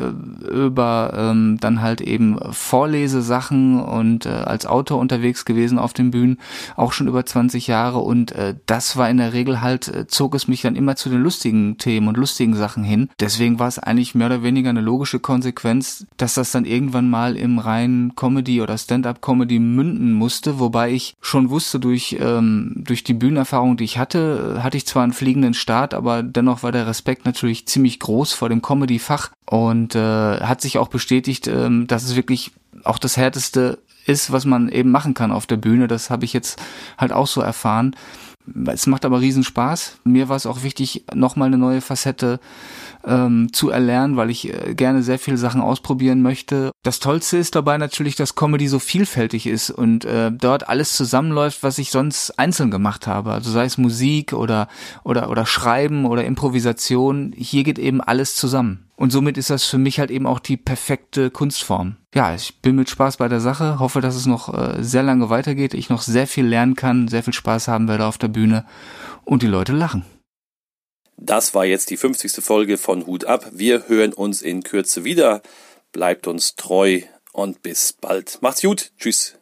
über ähm, dann halt eben Vorlesesachen und äh, als Autor unterwegs gewesen auf den Bühnen, auch schon über 20 Jahre und äh, das war in der Regel halt, äh, zog es mich dann immer zu den lustigen Themen und lustigen Sachen hin. Deswegen war es eigentlich mehr oder weniger eine logische Konsequenz, dass das dann irgendwann mal im reinen Comedy oder Stand-up-Comedy münden musste, wobei ich schon wusste durch, ähm, durch die Bühnenerfahrung, die ich hatte, hatte ich zwar einen fliegenden Start, aber dennoch war der Respekt natürlich ziemlich groß vor dem Comedy-Fach und äh, hat sich auch bestätigt, ähm, dass es wirklich auch das härteste ist, was man eben machen kann auf der Bühne. Das habe ich jetzt halt auch so erfahren. Es macht aber riesen Spaß. Mir war es auch wichtig, nochmal eine neue Facette ähm, zu erlernen, weil ich äh, gerne sehr viele Sachen ausprobieren möchte. Das Tollste ist dabei natürlich, dass Comedy so vielfältig ist und äh, dort alles zusammenläuft, was ich sonst einzeln gemacht habe. Also sei es Musik oder oder oder Schreiben oder Improvisation. Hier geht eben alles zusammen. Und somit ist das für mich halt eben auch die perfekte Kunstform. Ja, ich bin mit Spaß bei der Sache, hoffe, dass es noch äh, sehr lange weitergeht, ich noch sehr viel lernen kann, sehr viel Spaß haben werde auf der Bühne und die Leute lachen. Das war jetzt die 50. Folge von Hut ab. Wir hören uns in Kürze wieder. Bleibt uns treu und bis bald. Macht's gut. Tschüss.